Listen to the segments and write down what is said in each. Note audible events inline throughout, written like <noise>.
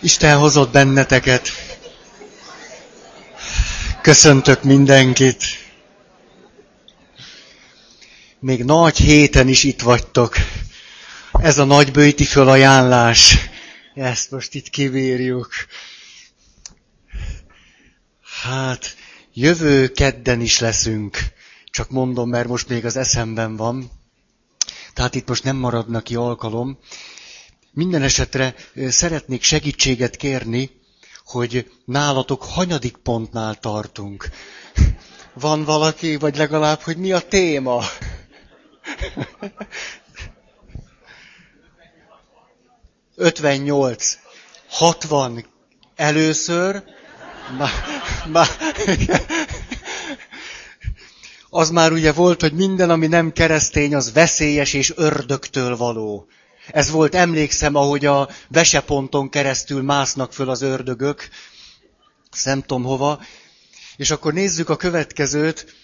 Isten hozott benneteket. Köszöntök mindenkit. Még nagy héten is itt vagytok. Ez a nagybőti fölajánlás. Ezt most itt kivírjuk. Hát, jövő kedden is leszünk. Csak mondom, mert most még az eszemben van. Tehát itt most nem maradnak ki alkalom. Minden esetre szeretnék segítséget kérni, hogy nálatok hanyadik pontnál tartunk. <laughs> Van valaki, vagy legalább, hogy mi a téma? <laughs> Ötvennyolc. Hatvan. Először. Na, na, az már ugye volt, hogy minden, ami nem keresztény, az veszélyes és ördögtől való. Ez volt, emlékszem, ahogy a veseponton keresztül másznak föl az ördögök, nem hova. És akkor nézzük a következőt.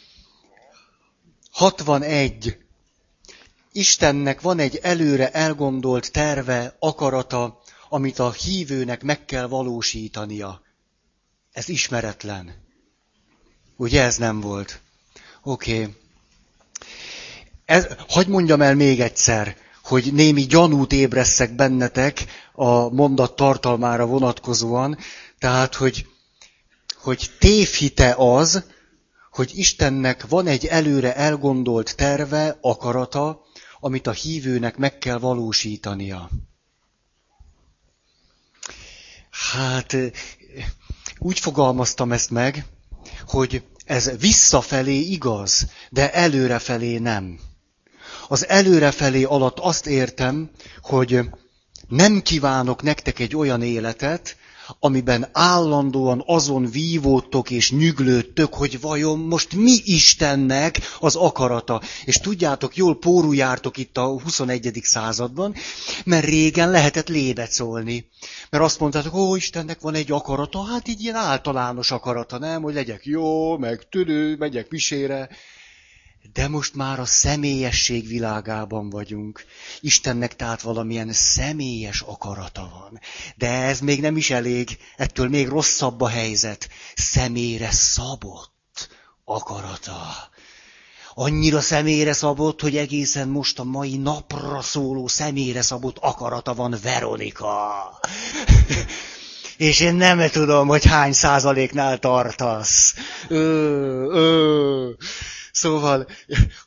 61. Istennek van egy előre elgondolt terve, akarata, amit a hívőnek meg kell valósítania. Ez ismeretlen. Ugye ez nem volt? Oké. Okay. Ez, hagy mondjam el még egyszer hogy némi gyanút ébresszek bennetek a mondat tartalmára vonatkozóan, tehát, hogy, hogy tévhite az, hogy Istennek van egy előre elgondolt terve, akarata, amit a hívőnek meg kell valósítania. Hát úgy fogalmaztam ezt meg, hogy ez visszafelé igaz, de előrefelé nem. Az előrefelé alatt azt értem, hogy nem kívánok nektek egy olyan életet, amiben állandóan azon vívódtok és nyüglődtök, hogy vajon most mi Istennek az akarata. És tudjátok, jól pórujártok itt a 21. században, mert régen lehetett lébecolni. Mert azt mondtátok, ó, Istennek van egy akarata, hát így ilyen általános akarata, nem? Hogy legyek jó, meg tüdő, megyek misére. De most már a személyesség világában vagyunk. Istennek tehát valamilyen személyes akarata van. De ez még nem is elég, ettől még rosszabb a helyzet. Személyre szabott akarata. Annyira személyre szabott, hogy egészen most a mai napra szóló személyre szabott akarata van Veronika. És én nem tudom, hogy hány százaléknál tartasz. Ö, ö. Szóval,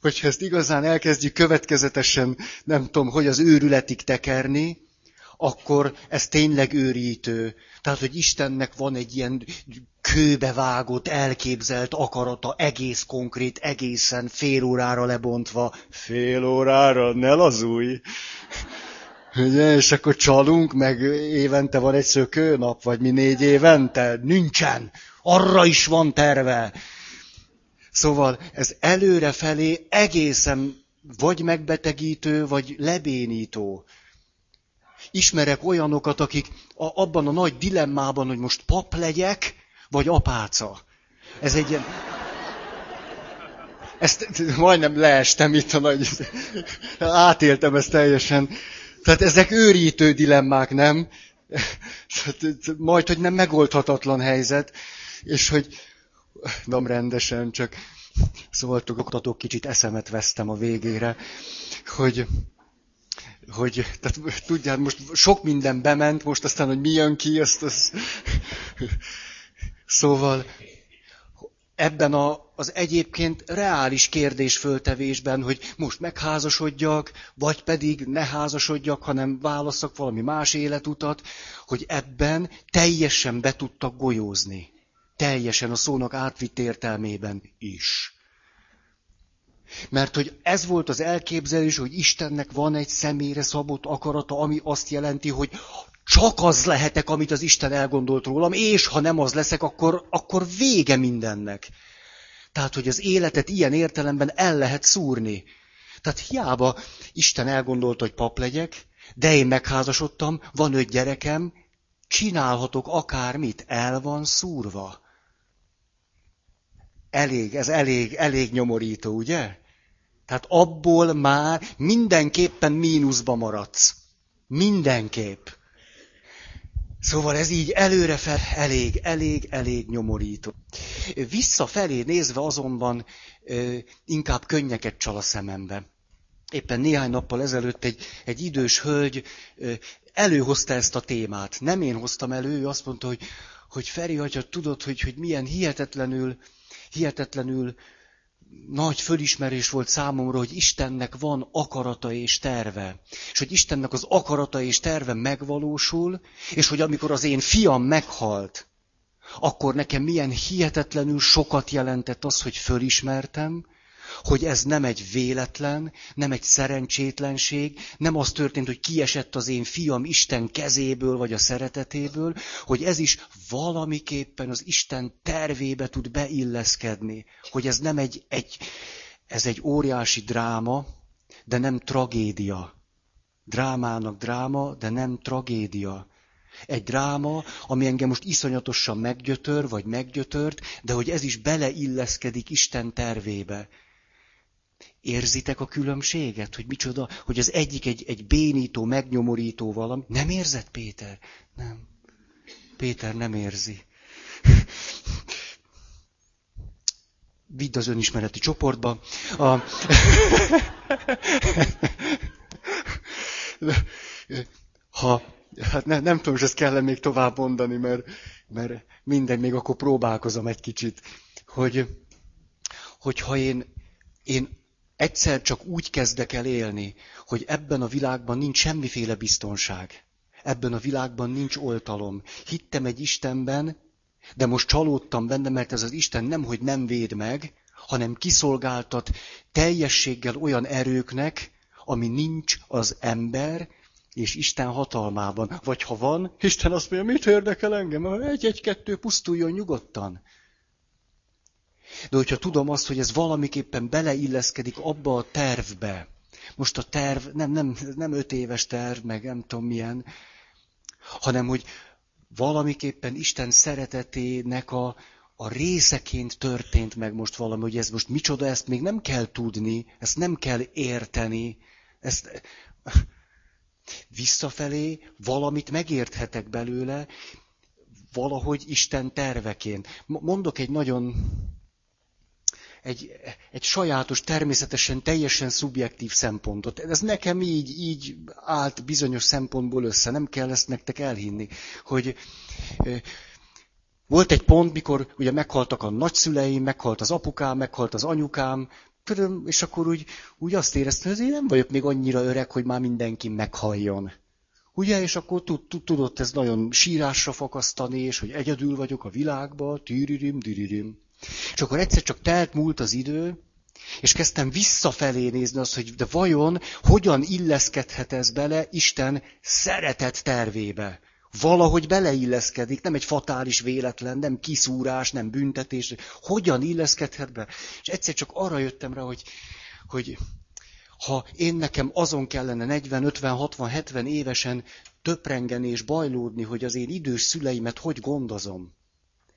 hogyha ezt igazán elkezdjük következetesen, nem tudom, hogy az őrületig tekerni, akkor ez tényleg őrítő. Tehát, hogy Istennek van egy ilyen kőbevágott, elképzelt akarata, egész konkrét, egészen fél órára lebontva. Fél órára, ne lazulj! És akkor csalunk, meg évente van egy szökőnap, vagy mi négy évente? Nincsen! Arra is van terve! Szóval ez előrefelé egészen vagy megbetegítő, vagy lebénító. Ismerek olyanokat, akik a, abban a nagy dilemmában, hogy most pap legyek, vagy apáca. Ez egy ilyen... Ezt majdnem leestem itt a nagy... Átéltem ezt teljesen. Tehát ezek őrítő dilemmák, nem? <laughs> Majd, hogy nem megoldhatatlan helyzet, és hogy nem rendesen, csak szóval oktatók kicsit eszemet vesztem a végére, hogy, hogy tehát, tudjál, most sok minden bement, most aztán, hogy mi jön ki, azt, az... Szóval ebben a, az egyébként reális kérdésföltevésben, hogy most megházasodjak, vagy pedig ne házasodjak, hanem válasszak valami más életutat, hogy ebben teljesen be tudtak golyózni. Teljesen a szónak átvitt értelmében is. Mert hogy ez volt az elképzelés, hogy Istennek van egy személyre szabott akarata, ami azt jelenti, hogy csak az lehetek, amit az Isten elgondolt rólam, és ha nem az leszek, akkor, akkor vége mindennek. Tehát, hogy az életet ilyen értelemben el lehet szúrni. Tehát hiába Isten elgondolt, hogy pap legyek, de én megházasodtam, van öt gyerekem, csinálhatok akármit, el van szúrva. Elég, ez elég, elég nyomorító, ugye? Tehát abból már mindenképpen mínuszba maradsz. Mindenképp. Szóval ez így előre fel elég, elég, elég nyomorító. Visszafelé nézve azonban inkább könnyeket csal a szemembe. Éppen néhány nappal ezelőtt egy, egy idős hölgy előhozta ezt a témát. Nem én hoztam elő, ő azt mondta, hogy, hogy Feri, hogyha tudod, hogy, hogy milyen hihetetlenül, hihetetlenül nagy fölismerés volt számomra, hogy Istennek van akarata és terve. És hogy Istennek az akarata és terve megvalósul, és hogy amikor az én fiam meghalt, akkor nekem milyen hihetetlenül sokat jelentett az, hogy fölismertem, hogy ez nem egy véletlen, nem egy szerencsétlenség, nem az történt, hogy kiesett az én fiam Isten kezéből, vagy a szeretetéből, hogy ez is valamiképpen az Isten tervébe tud beilleszkedni, hogy ez nem egy, egy ez egy óriási dráma, de nem tragédia. Drámának dráma, de nem tragédia. Egy dráma, ami engem most iszonyatosan meggyötör, vagy meggyötört, de hogy ez is beleilleszkedik Isten tervébe. Érzitek a különbséget, hogy micsoda, hogy az egyik egy, egy bénító, megnyomorító valami. Nem érzed, Péter? Nem. Péter nem érzi. Vidd az önismereti csoportba. A... ha, hát ne, nem tudom, hogy ezt kell még tovább mondani, mert, mert minden, még akkor próbálkozom egy kicsit, hogy, hogy ha én, én egyszer csak úgy kezdek el élni, hogy ebben a világban nincs semmiféle biztonság. Ebben a világban nincs oltalom. Hittem egy Istenben, de most csalódtam benne, mert ez az Isten nem, hogy nem véd meg, hanem kiszolgáltat teljességgel olyan erőknek, ami nincs az ember és Isten hatalmában. Vagy ha van, Isten azt mondja, mit érdekel engem? Egy-egy-kettő pusztuljon nyugodtan. De hogyha tudom azt, hogy ez valamiképpen beleilleszkedik abba a tervbe, most a terv nem, nem, nem öt éves terv, meg nem tudom milyen, hanem hogy valamiképpen Isten szeretetének a, a részeként történt meg most valami, hogy ez most micsoda, ezt még nem kell tudni, ezt nem kell érteni, ezt visszafelé valamit megérthetek belőle, valahogy Isten terveként. Mondok egy nagyon egy, egy sajátos, természetesen teljesen szubjektív szempontot. Ez nekem így, így állt bizonyos szempontból össze, nem kell ezt nektek elhinni, hogy volt egy pont, mikor ugye meghaltak a nagyszüleim, meghalt az apukám, meghalt az anyukám, és akkor úgy, úgy azt éreztem, hogy én nem vagyok még annyira öreg, hogy már mindenki meghalljon. Ugye, és akkor tudott ez nagyon sírásra fakasztani, és hogy egyedül vagyok a világban, tűririm, diririm. És akkor egyszer csak telt múlt az idő, és kezdtem visszafelé nézni azt, hogy de vajon hogyan illeszkedhet ez bele Isten szeretett tervébe. Valahogy beleilleszkedik, nem egy fatális véletlen, nem kiszúrás, nem büntetés. Hogyan illeszkedhet be? És egyszer csak arra jöttem rá, hogy, hogy ha én nekem azon kellene 40, 50, 60, 70 évesen töprengeni és bajlódni, hogy az én idős szüleimet hogy gondozom,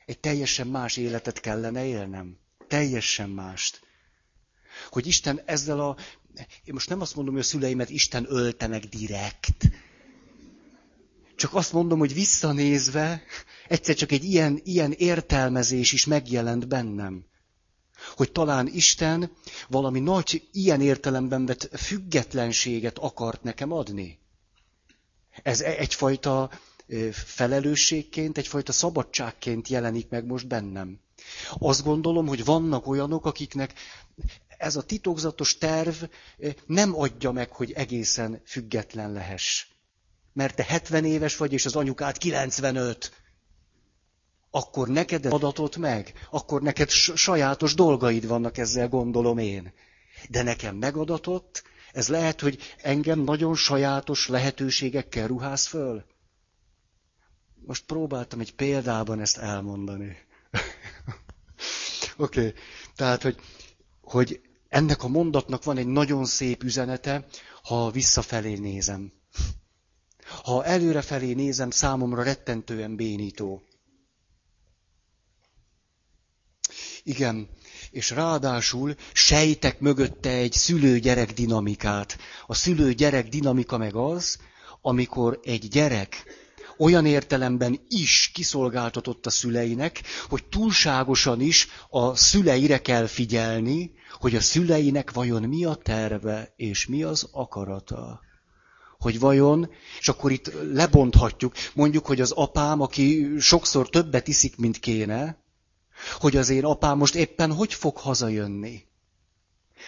egy teljesen más életet kellene élnem. Teljesen mást. Hogy Isten ezzel a... Én most nem azt mondom, hogy a szüleimet Isten ölte meg direkt. Csak azt mondom, hogy visszanézve, egyszer csak egy ilyen, ilyen értelmezés is megjelent bennem. Hogy talán Isten valami nagy, ilyen értelemben vett függetlenséget akart nekem adni. Ez egyfajta felelősségként, egyfajta szabadságként jelenik meg most bennem. Azt gondolom, hogy vannak olyanok, akiknek ez a titokzatos terv nem adja meg, hogy egészen független lehess. Mert te 70 éves vagy, és az anyukád 95. Akkor neked adatot meg, akkor neked sajátos dolgaid vannak ezzel, gondolom én. De nekem megadatott, ez lehet, hogy engem nagyon sajátos lehetőségekkel ruház föl. Most próbáltam egy példában ezt elmondani. <laughs> Oké, okay. tehát, hogy, hogy ennek a mondatnak van egy nagyon szép üzenete, ha visszafelé nézem. Ha előrefelé nézem, számomra rettentően bénító. Igen, és ráadásul sejtek mögötte egy szülő-gyerek dinamikát. A szülő-gyerek dinamika meg az, amikor egy gyerek olyan értelemben is kiszolgáltatott a szüleinek, hogy túlságosan is a szüleire kell figyelni, hogy a szüleinek vajon mi a terve, és mi az akarata. Hogy vajon, és akkor itt lebonthatjuk, mondjuk, hogy az apám, aki sokszor többet iszik, mint kéne, hogy az én apám most éppen hogy fog hazajönni.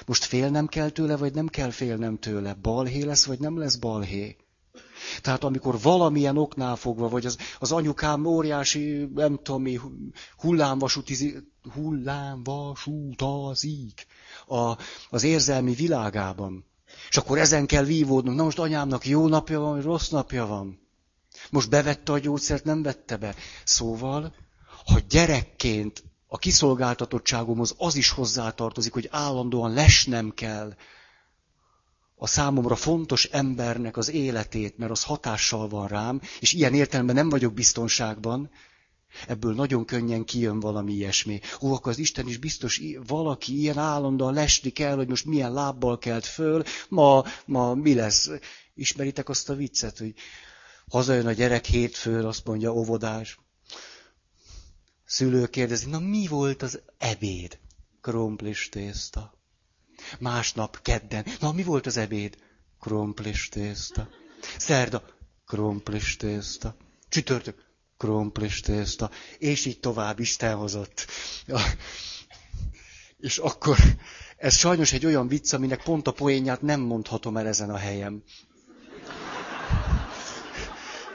Most félnem kell tőle, vagy nem kell félnem tőle? Balhé lesz, vagy nem lesz balhé? Tehát amikor valamilyen oknál fogva, vagy az, az anyukám óriási, nem tudom mi, hullámvasútizik, hullámvasútazik a, az érzelmi világában. És akkor ezen kell vívódnunk. Na most anyámnak jó napja van, vagy rossz napja van. Most bevette a gyógyszert, nem vette be. Szóval, ha gyerekként a kiszolgáltatottságomhoz az is hozzátartozik, hogy állandóan lesnem kell a számomra fontos embernek az életét, mert az hatással van rám, és ilyen értelemben nem vagyok biztonságban, ebből nagyon könnyen kijön valami ilyesmi. Ó, akkor az Isten is biztos, valaki ilyen állandóan lesni kell, hogy most milyen lábbal kelt föl, ma, ma mi lesz? Ismeritek azt a viccet, hogy hazajön a gyerek hétfőn, azt mondja óvodás. Szülő kérdezi, na mi volt az ebéd? Krumplis tészta. Másnap, kedden. Na, mi volt az ebéd? Krumplis tészta. Szerda, krumplis tészta. Csütörtök, krumplis tészta. És így tovább Isten hozott. Ja. És akkor ez sajnos egy olyan vicc, aminek pont a poénját nem mondhatom el ezen a helyen.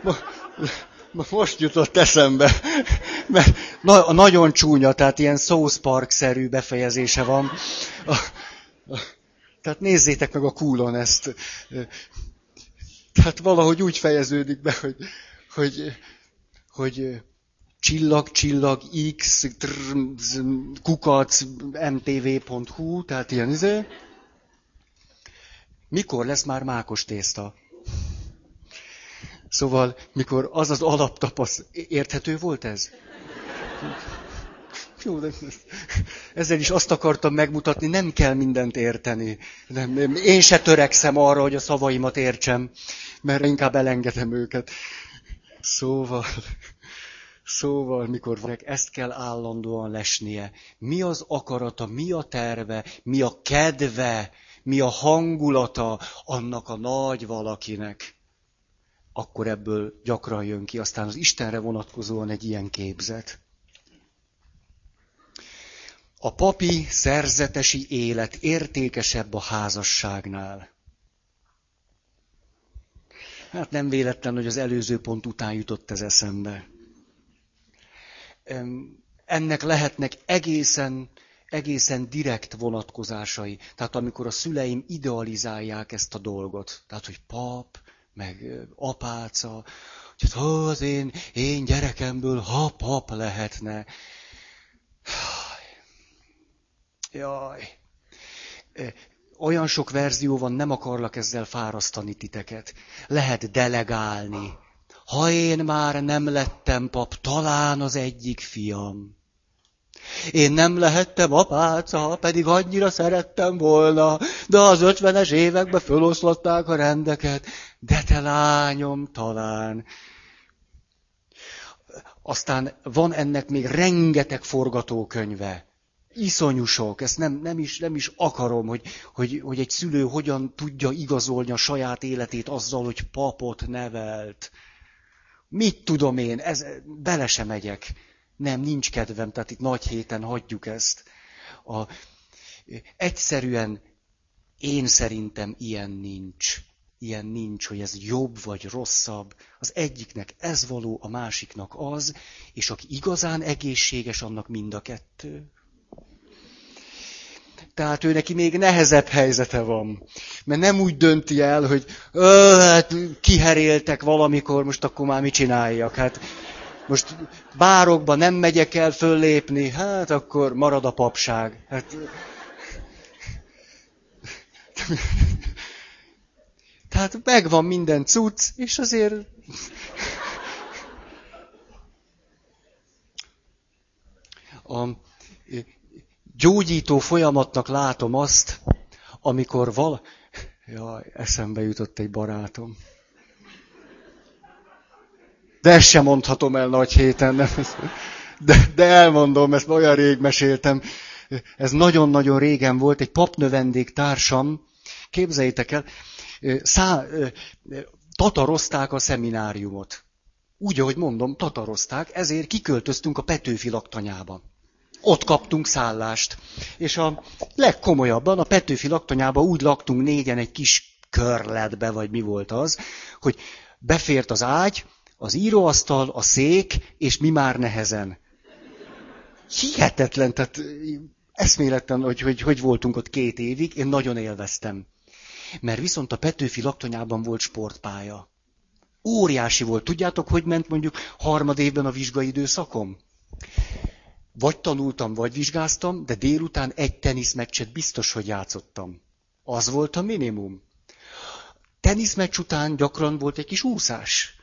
Ma, ma most jutott eszembe, mert na, nagyon csúnya, tehát ilyen South Park-szerű befejezése van. A, tehát nézzétek meg a kúlon ezt. Tehát valahogy úgy fejeződik be, hogy, hogy, hogy csillag, csillag, x, trr, kukac, mtv.hu, tehát ilyen izé. Mikor lesz már mákos tészta? Szóval, mikor az az alaptapasz, érthető volt ez? Jó, de ezzel is azt akartam megmutatni, nem kell mindent érteni. Nem, én se törekszem arra, hogy a szavaimat értsem, mert inkább elengedem őket. Szóval, szóval, mikor ezt kell állandóan lesnie. Mi az akarata, mi a terve, mi a kedve, mi a hangulata annak a nagy valakinek, akkor ebből gyakran jön ki. Aztán az Istenre vonatkozóan egy ilyen képzet. A papi szerzetesi élet értékesebb a házasságnál. Hát nem véletlen, hogy az előző pont után jutott ez eszembe. Ennek lehetnek egészen, egészen direkt vonatkozásai. Tehát amikor a szüleim idealizálják ezt a dolgot, tehát hogy pap, meg apáca, hogy hát, az én, én gyerekemből ha pap lehetne. Jaj. Olyan sok verzió van, nem akarlak ezzel fárasztani titeket. Lehet delegálni. Ha én már nem lettem pap, talán az egyik fiam. Én nem lehettem apáca, pedig annyira szerettem volna, de az ötvenes években föloszlatták a rendeket, de te lányom talán. Aztán van ennek még rengeteg forgatókönyve iszonyú sok, ezt nem, nem, is, nem is akarom, hogy, hogy, hogy egy szülő hogyan tudja igazolni a saját életét azzal, hogy papot nevelt. Mit tudom én, ez, bele sem megyek. Nem, nincs kedvem, tehát itt nagy héten hagyjuk ezt. A, egyszerűen én szerintem ilyen nincs. Ilyen nincs, hogy ez jobb vagy rosszabb. Az egyiknek ez való, a másiknak az, és aki igazán egészséges, annak mind a kettő. Tehát ő neki még nehezebb helyzete van. Mert nem úgy dönti el, hogy hát kiheréltek valamikor, most akkor már mit csináljak. Hát most bárokba nem megyek el föllépni, hát akkor marad a papság. Hát... Tehát megvan minden cucc, és azért... A gyógyító folyamatnak látom azt, amikor val... Jaj, eszembe jutott egy barátom. De ezt sem mondhatom el nagy héten. Nem? De, de elmondom, ezt olyan rég meséltem. Ez nagyon-nagyon régen volt, egy papnövendék társam, képzeljétek el, szá, tatarozták a szemináriumot. Úgy, ahogy mondom, tatarozták, ezért kiköltöztünk a Petőfi laktanyába. Ott kaptunk szállást. És a legkomolyabban a Petőfi laktanyába úgy laktunk négyen egy kis körletbe, vagy mi volt az, hogy befért az ágy, az íróasztal, a szék, és mi már nehezen. Hihetetlen, tehát eszméletlen, hogy, hogy hogy voltunk ott két évig, én nagyon élveztem. Mert viszont a Petőfi laktanyában volt sportpálya. Óriási volt. Tudjátok, hogy ment mondjuk harmad évben a vizsgai időszakom? Vagy tanultam, vagy vizsgáztam, de délután egy teniszmeccset biztos, hogy játszottam. Az volt a minimum. Teniszmeccs után gyakran volt egy kis úszás.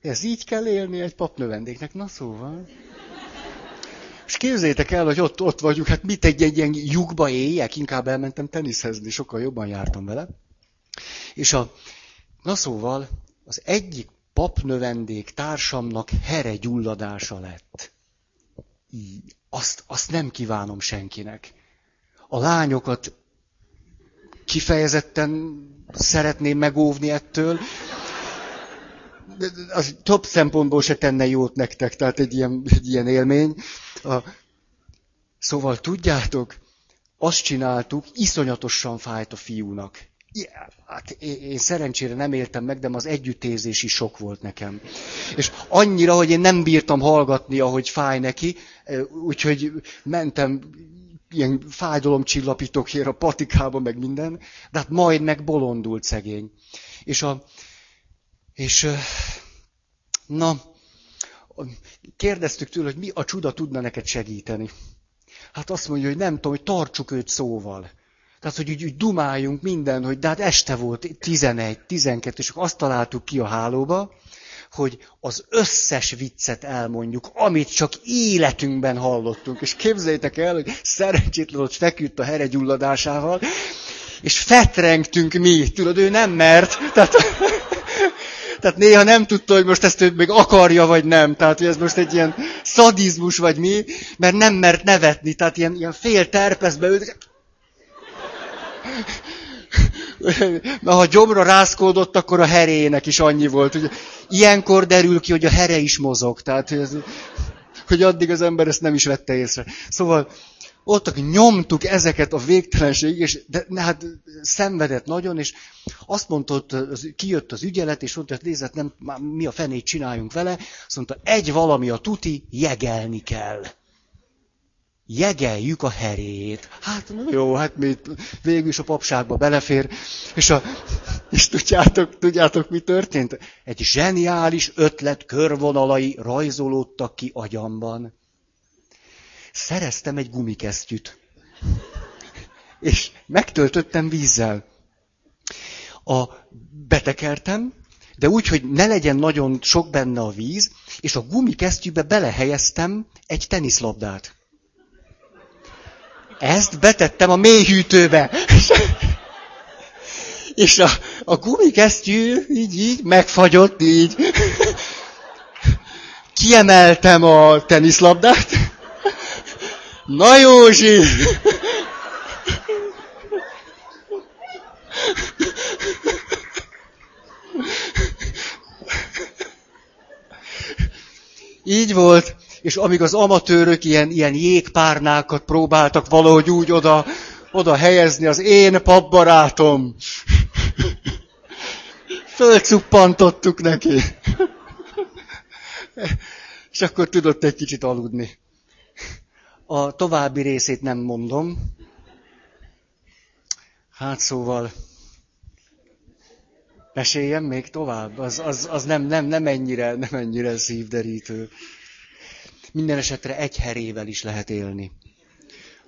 Ez így kell élni egy papnövendéknek, na szóval. És képzeljétek el, hogy ott, ott vagyunk, hát mit egy, egy ilyen lyukba éljek, inkább elmentem teniszhezni, sokkal jobban jártam vele. És a, na szóval, az egyik papnövendék társamnak heregyulladása lett. Azt, azt nem kívánom senkinek. A lányokat kifejezetten szeretném megóvni ettől. Az több szempontból se tenne jót nektek, tehát egy ilyen, egy ilyen élmény. A, szóval tudjátok, azt csináltuk, iszonyatosan fájt a fiúnak. Hát én szerencsére nem éltem meg, de az együttérzési sok volt nekem. És annyira, hogy én nem bírtam hallgatni, ahogy fáj neki, úgyhogy mentem ilyen fájdalomcsillapítókért a patikába, meg minden, de hát majd meg bolondult szegény. És a, és na, kérdeztük tőle, hogy mi a csuda tudna neked segíteni. Hát azt mondja, hogy nem tudom, hogy tartsuk őt szóval. Tehát, hogy úgy, úgy dumáljunk minden, hogy de hát este volt 11, 12, és azt találtuk ki a hálóba, hogy az összes viccet elmondjuk, amit csak életünkben hallottunk. És képzeljétek el, hogy szerencsétlen ott feküdt a heregyulladásával, és fetrengtünk mi, tudod, ő nem mert. Tehát, <laughs> tehát néha nem tudta, hogy most ezt ő még akarja, vagy nem. Tehát, hogy ez most egy ilyen szadizmus, vagy mi, mert nem mert nevetni. Tehát ilyen, ilyen fél terpeszbe ült, <laughs> Na, ha gyomra rászkódott, akkor a herének is annyi volt. Hogy ilyenkor derül ki, hogy a here is mozog. Tehát, hogy, ez, hogy addig az ember ezt nem is vette észre. Szóval ott nyomtuk ezeket a végtelenség, és de, hát szenvedett nagyon, és azt mondta, hogy kijött az ügyelet, és mondta, hogy nézett, nem, mi a fenét csináljunk vele, azt mondta, egy valami a tuti, jegelni kell jegeljük a herét. Hát jó, hát mi végül is a papságba belefér. És, a, és tudjátok, tudjátok, mi történt? Egy zseniális ötlet körvonalai rajzolódtak ki agyamban. Szereztem egy gumikesztyűt. És megtöltöttem vízzel. A betekertem, de úgy, hogy ne legyen nagyon sok benne a víz, és a gumikesztyűbe belehelyeztem egy teniszlabdát. Ezt betettem a mélyhűtőbe. <laughs> És a, a gumikesztyű így, így megfagyott, így. <laughs> Kiemeltem a teniszlabdát. <laughs> Na Józsi! Így volt és amíg az amatőrök ilyen, ilyen jégpárnákat próbáltak valahogy úgy oda, oda helyezni, az én papbarátom. <laughs> Fölcuppantottuk neki. <laughs> És akkor tudott egy kicsit aludni. A további részét nem mondom. Hát szóval, meséljem még tovább? Az, az, az nem, nem, nem, ennyire, nem ennyire szívderítő. Minden esetre egy herével is lehet élni.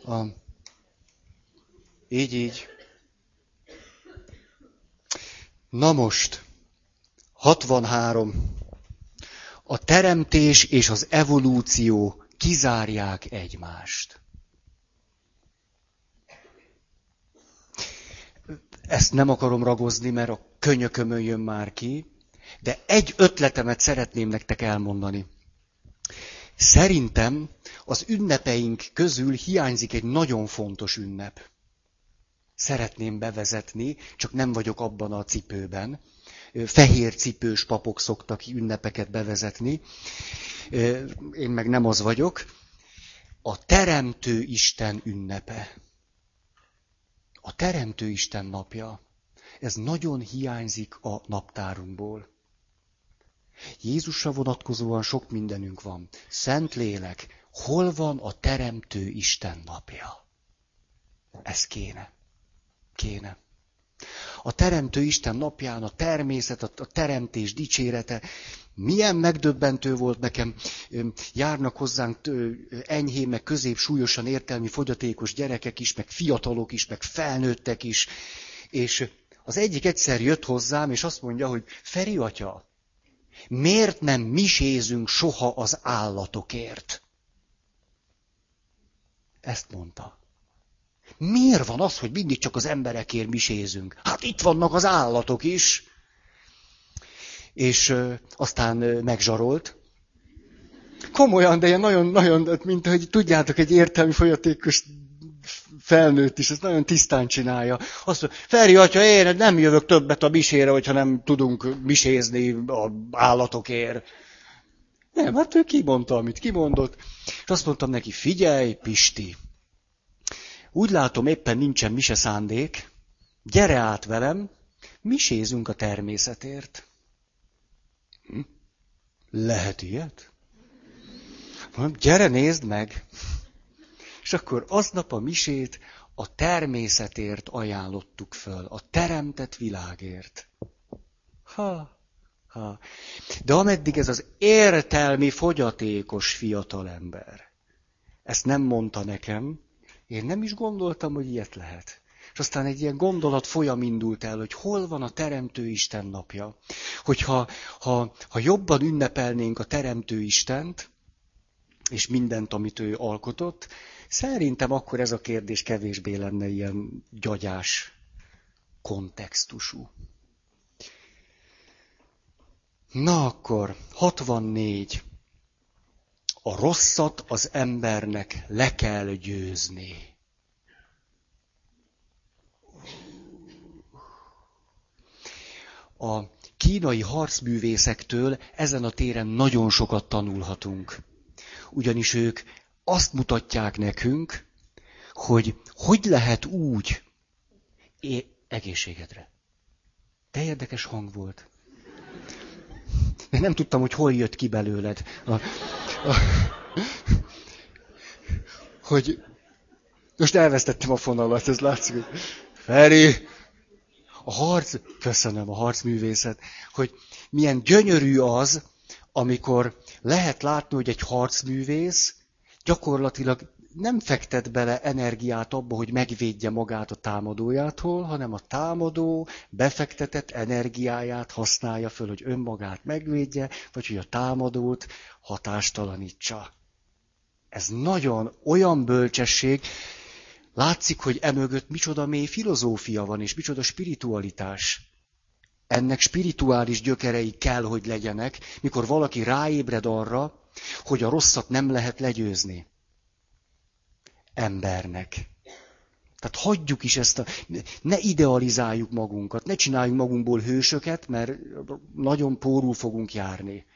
A... Így, így. Na most, 63. A teremtés és az evolúció kizárják egymást. Ezt nem akarom ragozni, mert a könyökömön jön már ki, De egy ötletemet szeretném nektek elmondani. Szerintem az ünnepeink közül hiányzik egy nagyon fontos ünnep. Szeretném bevezetni, csak nem vagyok abban a cipőben. Fehér cipős papok szoktak ünnepeket bevezetni. Én meg nem az vagyok. A Teremtő Isten ünnepe. A Teremtő Isten napja. Ez nagyon hiányzik a naptárunkból. Jézusra vonatkozóan sok mindenünk van. Szent lélek, hol van a Teremtő Isten napja? Ez kéne. Kéne. A Teremtő Isten napján a természet, a teremtés dicsérete, milyen megdöbbentő volt nekem, járnak hozzánk enyhén, meg közép súlyosan értelmi fogyatékos gyerekek is, meg fiatalok is, meg felnőttek is, és az egyik egyszer jött hozzám, és azt mondja, hogy Feri atya, miért nem misézünk soha az állatokért? Ezt mondta. Miért van az, hogy mindig csak az emberekért misézünk? Hát itt vannak az állatok is. És ö, aztán ö, megzsarolt. Komolyan, de ilyen nagyon-nagyon, mint hogy tudjátok, egy értelmi folyatékos felnőtt is, ezt nagyon tisztán csinálja. Azt mondja, Feri atya, én nem jövök többet a misére, hogyha nem tudunk misézni a állatokért. Nem, hát ő kimondta, amit kimondott, és azt mondtam neki, figyelj, Pisti, úgy látom, éppen nincsen mise szándék, gyere át velem, misézünk a természetért. Hm? Lehet ilyet? Gyere, nézd meg! És akkor aznap a misét a természetért ajánlottuk föl, a teremtett világért. Ha, ha. De ameddig ez az értelmi, fogyatékos fiatalember ezt nem mondta nekem, én nem is gondoltam, hogy ilyet lehet. És aztán egy ilyen gondolat folyam indult el, hogy hol van a Teremtő Isten napja. Hogyha ha, ha jobban ünnepelnénk a Teremtő Istent, és mindent, amit ő alkotott, szerintem akkor ez a kérdés kevésbé lenne ilyen gyagyás kontextusú. Na akkor, 64 a rosszat az embernek le kell győzni. A kínai harcművészektől ezen a téren nagyon sokat tanulhatunk. Ugyanis ők azt mutatják nekünk, hogy hogy lehet úgy, é, egészségedre. De érdekes hang volt. De nem tudtam, hogy hol jött ki belőled. A, hogy most elvesztettem a fonalat, ez látszik, hogy Feri, a harc, köszönöm a harcművészet, hogy milyen gyönyörű az, amikor lehet látni, hogy egy harcművész gyakorlatilag nem fektet bele energiát abba, hogy megvédje magát a támadójától, hanem a támadó befektetett energiáját használja föl, hogy önmagát megvédje, vagy hogy a támadót hatástalanítsa. Ez nagyon olyan bölcsesség, látszik, hogy emögött micsoda mély filozófia van, és micsoda spiritualitás. Ennek spirituális gyökerei kell, hogy legyenek, mikor valaki ráébred arra, hogy a rosszat nem lehet legyőzni embernek. Tehát hagyjuk is ezt a, ne idealizáljuk magunkat, ne csináljunk magunkból hősöket, mert nagyon pórul fogunk járni.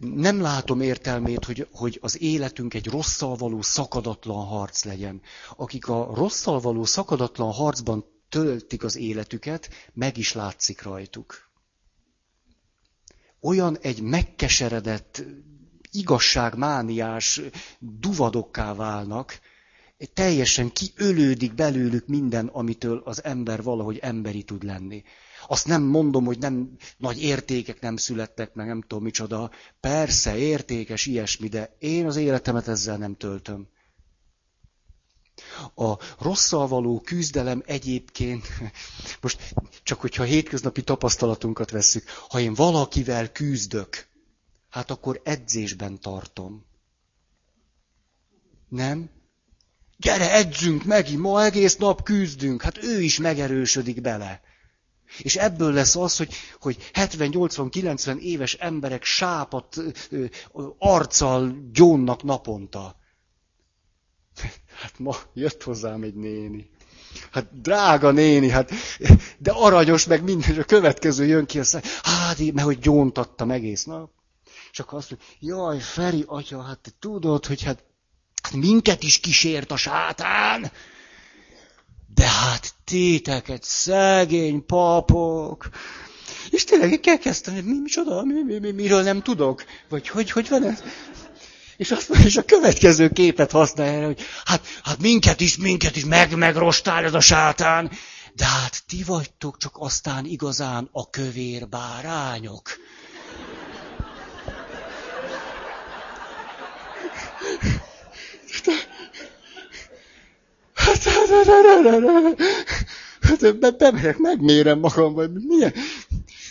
Nem látom értelmét, hogy, hogy az életünk egy rosszal való szakadatlan harc legyen. Akik a rosszal való szakadatlan harcban töltik az életüket, meg is látszik rajtuk. Olyan egy megkeseredett igazságmániás duvadokká válnak, teljesen kiölődik belőlük minden, amitől az ember valahogy emberi tud lenni. Azt nem mondom, hogy nem nagy értékek nem születtek, meg nem tudom micsoda. Persze, értékes ilyesmi, de én az életemet ezzel nem töltöm. A rosszal való küzdelem egyébként, <laughs> most csak hogyha hétköznapi tapasztalatunkat vesszük, ha én valakivel küzdök, hát akkor edzésben tartom. Nem? Gyere, edzünk megint, ma egész nap küzdünk, hát ő is megerősödik bele. És ebből lesz az, hogy, hogy 70-80-90 éves emberek sápat arccal gyónnak naponta. Hát ma jött hozzám egy néni. Hát drága néni, hát, de aranyos, meg minden, és a következő jön ki, azt hát, mert hogy gyóntattam egész nap. És akkor azt mondja, jaj, Feri, atya, hát te tudod, hogy hát, hát minket is kísért a sátán. De hát téteket, szegény papok. És tényleg kezdtem, mi, micsoda, mi, mi, mi, miről nem tudok? Vagy hogy, hogy van ez? És azt és a következő képet használja, hogy hát, hát minket is, minket is meg, megrostál ez a sátán. De hát ti vagytok csak aztán igazán a kövér bárányok. Hát, hát, bemegyek, megmérem magam, vagy milyen.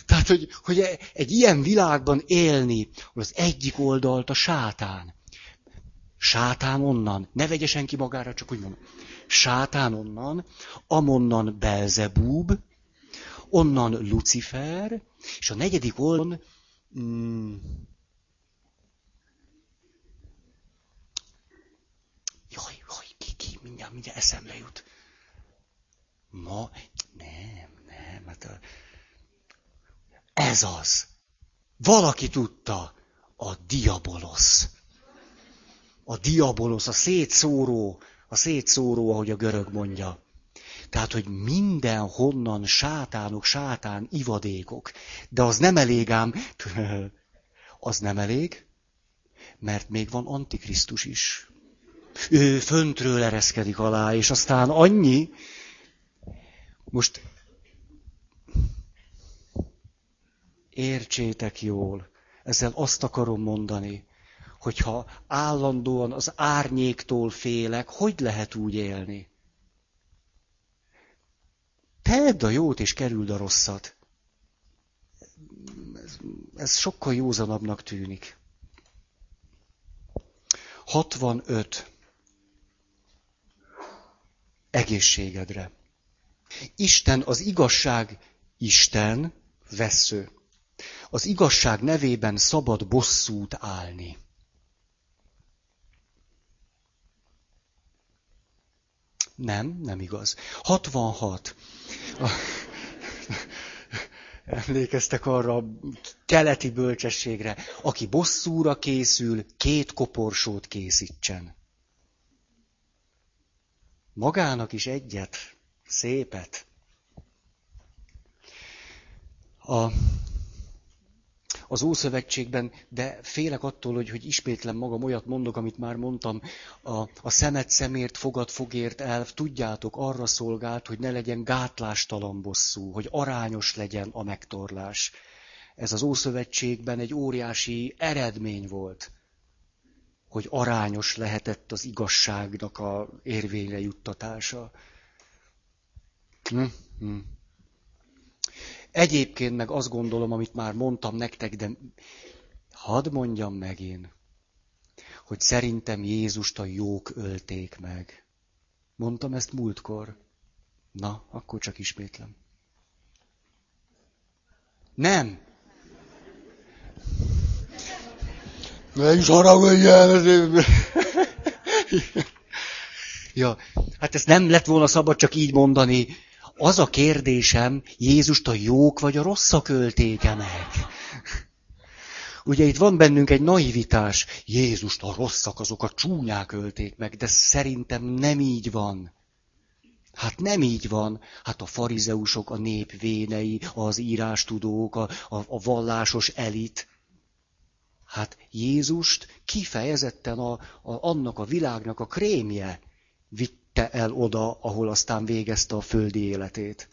Tehát, hogy, hogy egy ilyen világban élni, hogy az egyik oldalt a sátán. Sátán onnan, ne vegye senki magára, csak úgy mondom. Sátán onnan, amonnan Belzebub, onnan Lucifer, és a negyedik oldalon mm, jaj, jaj, ki, ki, mindjárt, mindjárt eszembe jut. Ma, nem, nem, hát ez az. Valaki tudta, a diabolosz a diabolosz, a szétszóró, a szétszóró, ahogy a görög mondja. Tehát, hogy minden honnan sátánok, sátán, ivadékok. De az nem elég ám, <laughs> az nem elég, mert még van Antikrisztus is. Ő föntről ereszkedik alá, és aztán annyi, most értsétek jól, ezzel azt akarom mondani, hogyha állandóan az árnyéktól félek, hogy lehet úgy élni? Tedd a jót és kerüld a rosszat. Ez, ez sokkal józanabbnak tűnik. 65. Egészségedre. Isten az igazság Isten vesző. Az igazság nevében szabad bosszút állni. Nem, nem igaz. 66. Emlékeztek arra a keleti bölcsességre, aki bosszúra készül, két koporsót készítsen. Magának is egyet, szépet. A az Ószövetségben, de félek attól, hogy, hogy ismétlem magam, olyat mondok, amit már mondtam, a, a szemet szemért, fogad fogért elv, tudjátok, arra szolgált, hogy ne legyen gátlástalan bosszú, hogy arányos legyen a megtorlás. Ez az Ószövetségben egy óriási eredmény volt, hogy arányos lehetett az igazságnak a érvényre juttatása. Hm? Hm. Egyébként meg azt gondolom, amit már mondtam nektek, de hadd mondjam meg én, hogy szerintem Jézust a jók ölték meg. Mondtam ezt múltkor. Na, akkor csak ismétlem. Nem. Ne is haragudjál! ja, hát ezt nem lett volna szabad csak így mondani az a kérdésem, Jézust a jók vagy a rosszak ölték meg? Ugye itt van bennünk egy naivitás, Jézust a rosszak, azok a csúnyák ölték meg, de szerintem nem így van. Hát nem így van. Hát a farizeusok, a nép vénei, az írástudók, a, a, a vallásos elit. Hát Jézust kifejezetten a, a, annak a világnak a krémje vitte el oda, ahol aztán végezte a földi életét.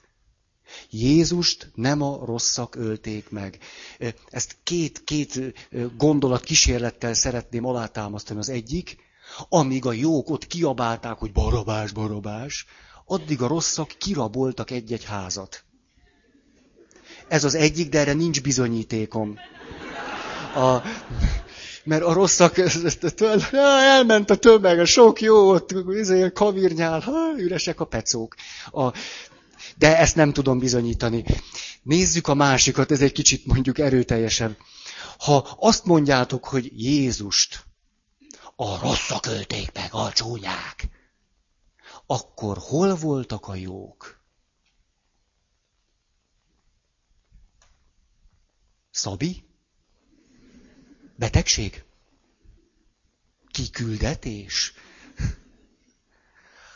Jézust nem a rosszak ölték meg. Ezt két, két gondolat kísérlettel szeretném alátámasztani. Az egyik, amíg a jók ott kiabálták, hogy barabás, barabás, addig a rosszak kiraboltak egy-egy házat. Ez az egyik, de erre nincs bizonyítékom. A, mert a rosszak, elment a tömeg, a sok jó, ott izé, kavirnyál, ha, üresek a pecók. A, De ezt nem tudom bizonyítani. Nézzük a másikat, ez egy kicsit mondjuk erőteljesebb. Ha azt mondjátok, hogy Jézust a rosszak ölték meg, a csúnyák, akkor hol voltak a jók? Szabi? Betegség? Kiküldetés?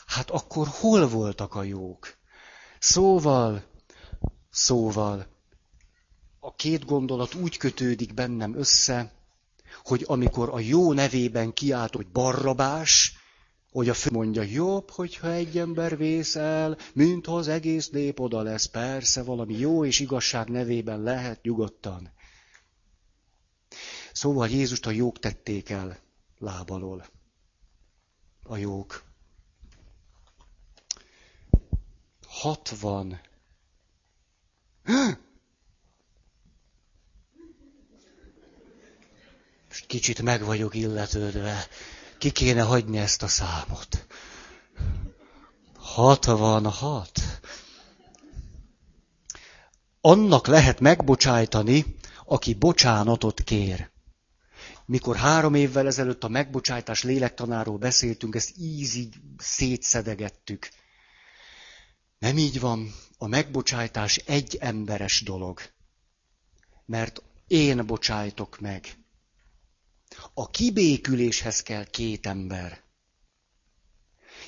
Hát akkor hol voltak a jók? Szóval, szóval, a két gondolat úgy kötődik bennem össze, hogy amikor a jó nevében kiált, hogy barrabás, hogy a fő mondja, jobb, hogyha egy ember vészel, mint az egész nép oda lesz. Persze, valami jó és igazság nevében lehet nyugodtan. Szóval Jézust a jók tették el lábalól. A jók. 60. Most kicsit meg vagyok illetődve. Ki kéne hagyni ezt a számot. 66. Annak lehet megbocsájtani, aki bocsánatot kér. Mikor három évvel ezelőtt a megbocsájtás lélektanáról beszéltünk, ezt ízig szétszedegettük. Nem így van, a megbocsájtás egy emberes dolog. Mert én bocsájtok meg. A kibéküléshez kell két ember.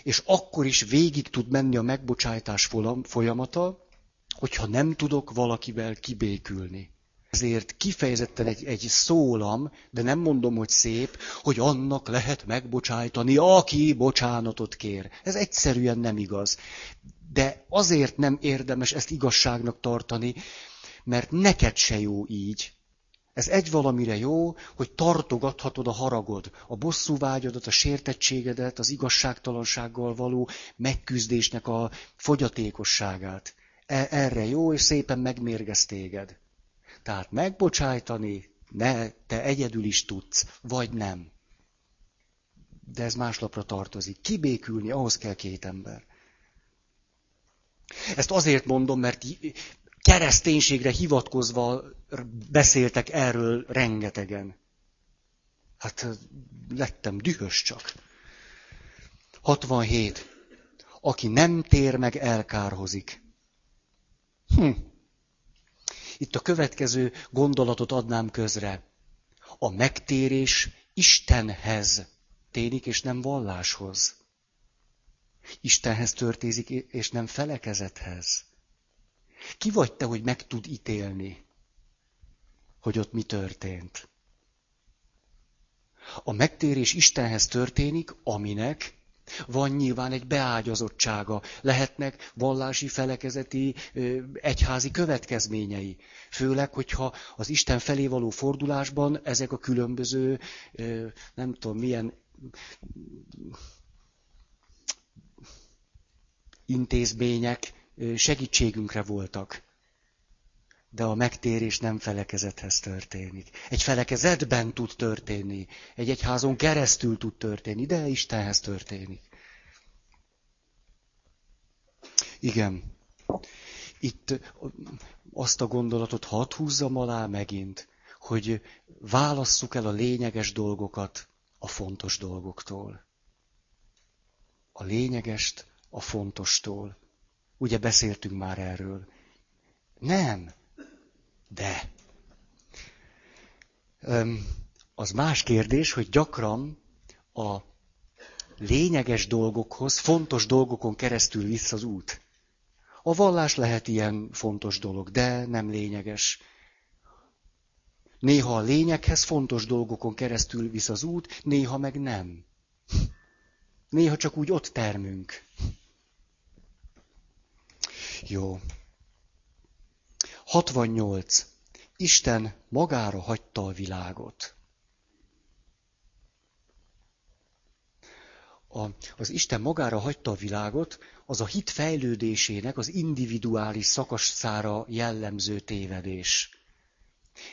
És akkor is végig tud menni a megbocsájtás folyamata, hogyha nem tudok valakivel kibékülni. Ezért kifejezetten egy, egy szólam, de nem mondom, hogy szép, hogy annak lehet megbocsájtani, aki bocsánatot kér. Ez egyszerűen nem igaz. De azért nem érdemes ezt igazságnak tartani, mert neked se jó így. Ez egy valamire jó, hogy tartogathatod a haragod, a bosszúvágyadat, a sértettségedet, az igazságtalansággal való megküzdésnek a fogyatékosságát. E- erre jó, és szépen megmérgez téged. Tehát megbocsájtani, ne, te egyedül is tudsz, vagy nem. De ez máslapra tartozik. Kibékülni, ahhoz kell két ember. Ezt azért mondom, mert kereszténységre hivatkozva beszéltek erről rengetegen. Hát lettem dühös csak. 67. Aki nem tér meg, elkárhozik. Hm. Itt a következő gondolatot adnám közre. A megtérés Istenhez ténik, és nem valláshoz. Istenhez történik, és nem felekezethez. Ki vagy te, hogy meg tud ítélni, hogy ott mi történt? A megtérés Istenhez történik, aminek van nyilván egy beágyazottsága, lehetnek vallási, felekezeti, egyházi következményei. Főleg, hogyha az Isten felé való fordulásban ezek a különböző, nem tudom milyen intézmények segítségünkre voltak. De a megtérés nem felekezethez történik. Egy felekezetben tud történni. Egy egyházon keresztül tud történni, de Istenhez történik. Igen. Itt azt a gondolatot hadd húzzam alá megint, hogy válasszuk el a lényeges dolgokat a fontos dolgoktól. A lényegest a fontostól. Ugye beszéltünk már erről. Nem. De. Az más kérdés, hogy gyakran a lényeges dolgokhoz, fontos dolgokon keresztül visz az út. A vallás lehet ilyen fontos dolog, de nem lényeges. Néha a lényeghez fontos dolgokon keresztül visz az út, néha meg nem. Néha csak úgy ott termünk. Jó. 68. Isten magára hagyta a világot. A, az Isten magára hagyta a világot, az a hit fejlődésének az individuális szakaszára jellemző tévedés.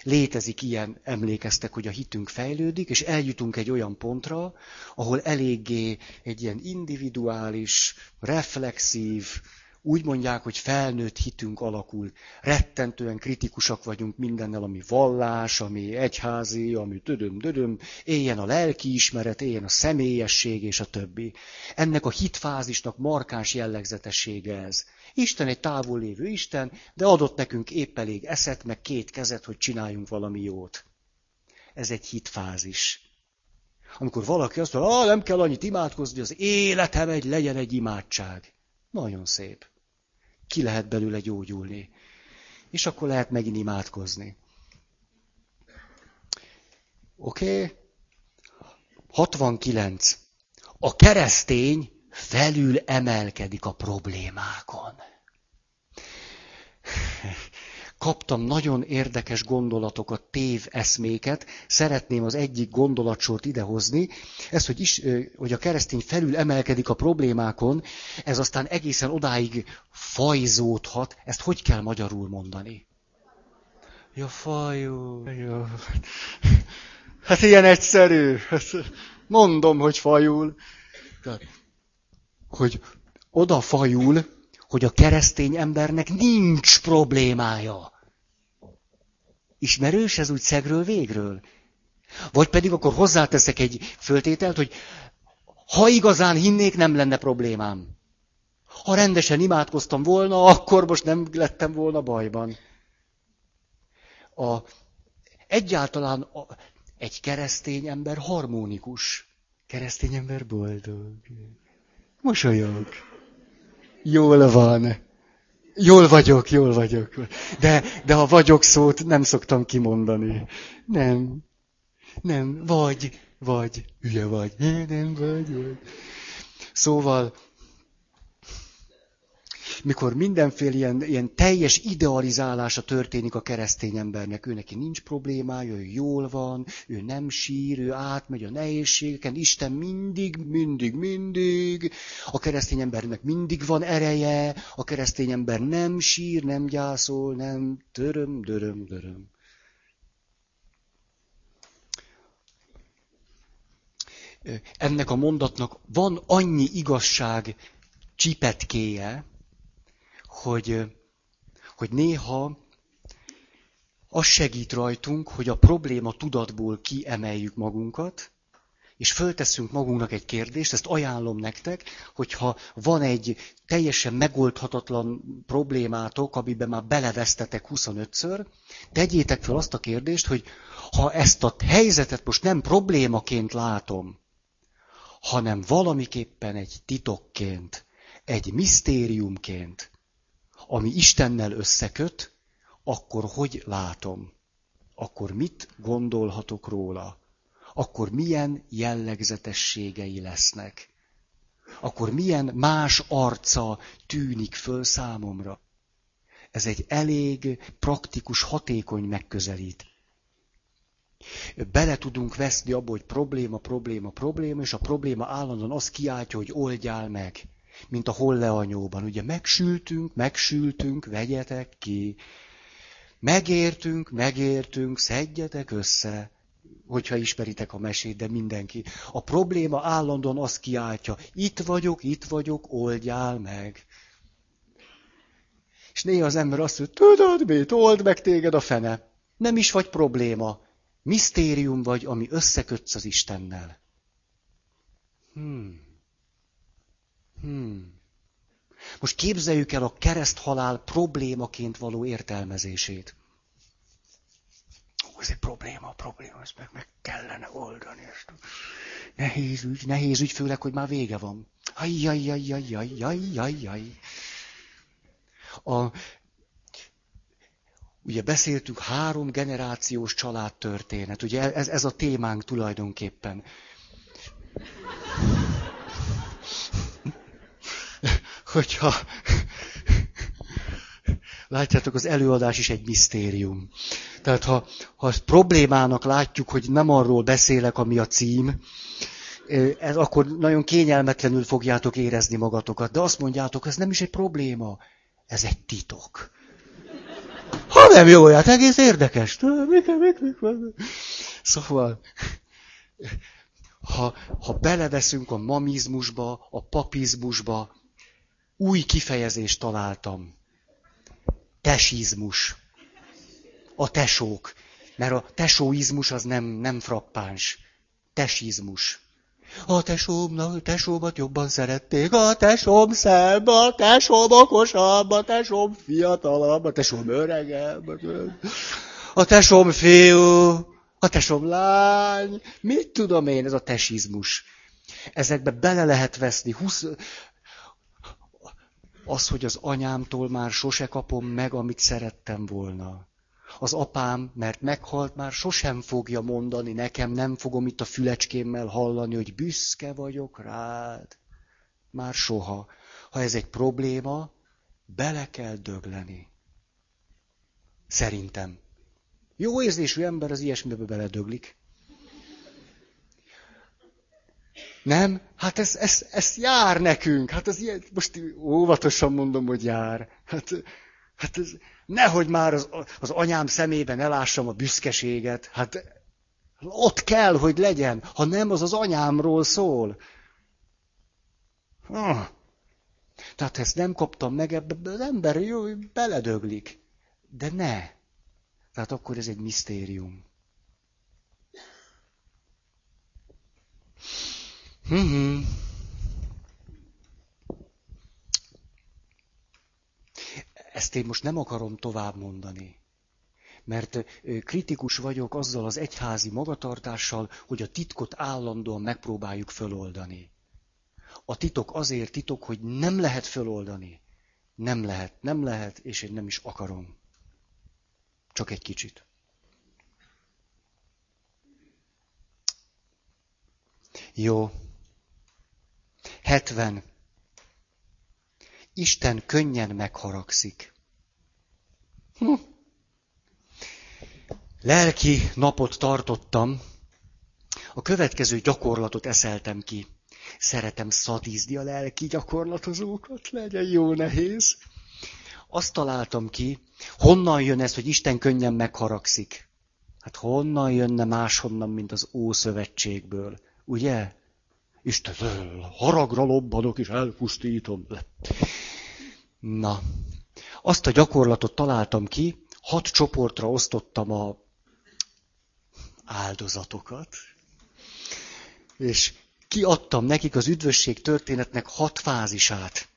Létezik ilyen, emlékeztek, hogy a hitünk fejlődik, és eljutunk egy olyan pontra, ahol eléggé egy ilyen individuális, reflexív, úgy mondják, hogy felnőtt hitünk alakul. Rettentően kritikusak vagyunk mindennel, ami vallás, ami egyházi, ami dödöm-dödöm, éljen a lelkiismeret, éljen a személyesség és a többi. Ennek a hitfázisnak markáns jellegzetessége ez. Isten egy távol lévő Isten, de adott nekünk épp elég eszet, meg két kezet, hogy csináljunk valami jót. Ez egy hitfázis. Amikor valaki azt mondja, ah, nem kell annyit imádkozni, az életem egy legyen egy imádság. Nagyon szép. Ki lehet belőle gyógyulni. És akkor lehet megint imádkozni. Oké? Okay? 69. A keresztény felül emelkedik a problémákon kaptam nagyon érdekes gondolatokat, tév eszméket, szeretném az egyik gondolatsort idehozni, ez, hogy, is, hogy a keresztény felül emelkedik a problémákon, ez aztán egészen odáig fajzódhat, ezt hogy kell magyarul mondani? Ja, fajú. Ja. Hát ilyen egyszerű. Mondom, hogy fajul. Hogy oda fajul, hogy a keresztény embernek nincs problémája. Ismerős ez úgy szegről végről? Vagy pedig akkor hozzáteszek egy föltételt, hogy ha igazán hinnék, nem lenne problémám. Ha rendesen imádkoztam volna, akkor most nem lettem volna bajban. A, egyáltalán a, egy keresztény ember harmonikus. Keresztény ember boldog. Mosolyog. Jól van. Jól vagyok, jól vagyok. De, de a vagyok szót nem szoktam kimondani. Nem. Nem. Vagy, vagy. Hülye vagy. Nem vagy, vagy. Szóval, mikor mindenféle ilyen, ilyen teljes idealizálása történik a keresztény embernek, ő neki nincs problémája, ő jól van, ő nem sír, ő átmegy a nehézségeken, Isten mindig, mindig, mindig, a keresztény embernek mindig van ereje, a keresztény ember nem sír, nem gyászol, nem döröm, döröm, döröm. Ennek a mondatnak van annyi igazság csipetkéje, hogy, hogy néha az segít rajtunk, hogy a probléma tudatból kiemeljük magunkat, és fölteszünk magunknak egy kérdést, ezt ajánlom nektek, hogyha van egy teljesen megoldhatatlan problémátok, amiben már belevesztetek 25-ször, tegyétek fel azt a kérdést, hogy ha ezt a helyzetet most nem problémaként látom, hanem valamiképpen egy titokként, egy misztériumként, ami Istennel összeköt, akkor hogy látom? Akkor mit gondolhatok róla? Akkor milyen jellegzetességei lesznek? Akkor milyen más arca tűnik föl számomra? Ez egy elég praktikus, hatékony megközelít. Bele tudunk veszni abba, hogy probléma, probléma, probléma, és a probléma állandóan azt kiáltja, hogy oldjál meg mint a holleanyóban. Ugye megsültünk, megsültünk, vegyetek ki. Megértünk, megértünk, szedjetek össze, hogyha ismeritek a mesét, de mindenki. A probléma állandóan azt kiáltja, itt vagyok, itt vagyok, oldjál meg. És néha az ember azt mondja, tudod mit, old meg téged a fene. Nem is vagy probléma. Misztérium vagy, ami összekötsz az Istennel. Hmm. Hmm. Most képzeljük el a kereszthalál problémaként való értelmezését. Ó, ez egy probléma, probléma, ezt meg, meg kellene oldani. Ezt. Nehéz ügy, nehéz ügy, főleg, hogy már vége van. Ajjajjajjajjajjajjaj. A, ugye beszéltük három generációs családtörténet, ugye ez, ez a témánk tulajdonképpen. Hogyha <laughs> látjátok, az előadás is egy misztérium. Tehát ha, ha problémának látjuk, hogy nem arról beszélek, ami a cím, ez, akkor nagyon kényelmetlenül fogjátok érezni magatokat. De azt mondjátok, ez nem is egy probléma, ez egy titok. Ha nem jó, hát egész érdekes. Szóval, ha, ha beleveszünk a mamizmusba, a papizmusba, új kifejezést találtam. Tesizmus. A tesók. Mert a tesóizmus az nem, nem frappáns. Tesizmus. A tesóm, tesómat jobban szerették, a tesóm szebb, a tesóm okosabb, a tesóm fiatalabb, a tesóm öregebb, a tesóm fiú, a tesóm lány, mit tudom én, ez a tesizmus. Ezekbe bele lehet veszni, 20, az, hogy az anyámtól már sose kapom meg, amit szerettem volna. Az apám, mert meghalt, már sosem fogja mondani nekem, nem fogom itt a fülecskémmel hallani, hogy büszke vagyok rád. Már soha. Ha ez egy probléma, bele kell dögleni. Szerintem. Jó érzésű ember az ilyesmibe beledöglik. Nem? Hát ez, ez, ez jár nekünk. Hát az ilyen, most óvatosan mondom, hogy jár. Hát, hát ez, nehogy már az, az anyám szemében elássam a büszkeséget. Hát ott kell, hogy legyen. Ha nem, az az anyámról szól. Ah. Tehát ezt nem kaptam meg, ebbe az ember jó, beledöglik. De ne. Tehát akkor ez egy misztérium. Mm-hmm. Ezt én most nem akarom tovább mondani. Mert kritikus vagyok azzal az egyházi magatartással, hogy a titkot állandóan megpróbáljuk föloldani. A titok azért titok, hogy nem lehet föloldani. Nem lehet, nem lehet, és én nem is akarom. Csak egy kicsit. Jó. 70. Isten könnyen megharagszik. Hm. Lelki napot tartottam. A következő gyakorlatot eszeltem ki. Szeretem szadízni a lelki gyakorlatozókat, legyen jó nehéz. Azt találtam ki, honnan jön ez, hogy Isten könnyen megharagszik. Hát honnan jönne máshonnan, mint az Ószövetségből, ugye? Isten, haragra lobbanok és elpusztítom. Na, azt a gyakorlatot találtam ki, hat csoportra osztottam a áldozatokat, és kiadtam nekik az üdvösség történetnek hat fázisát.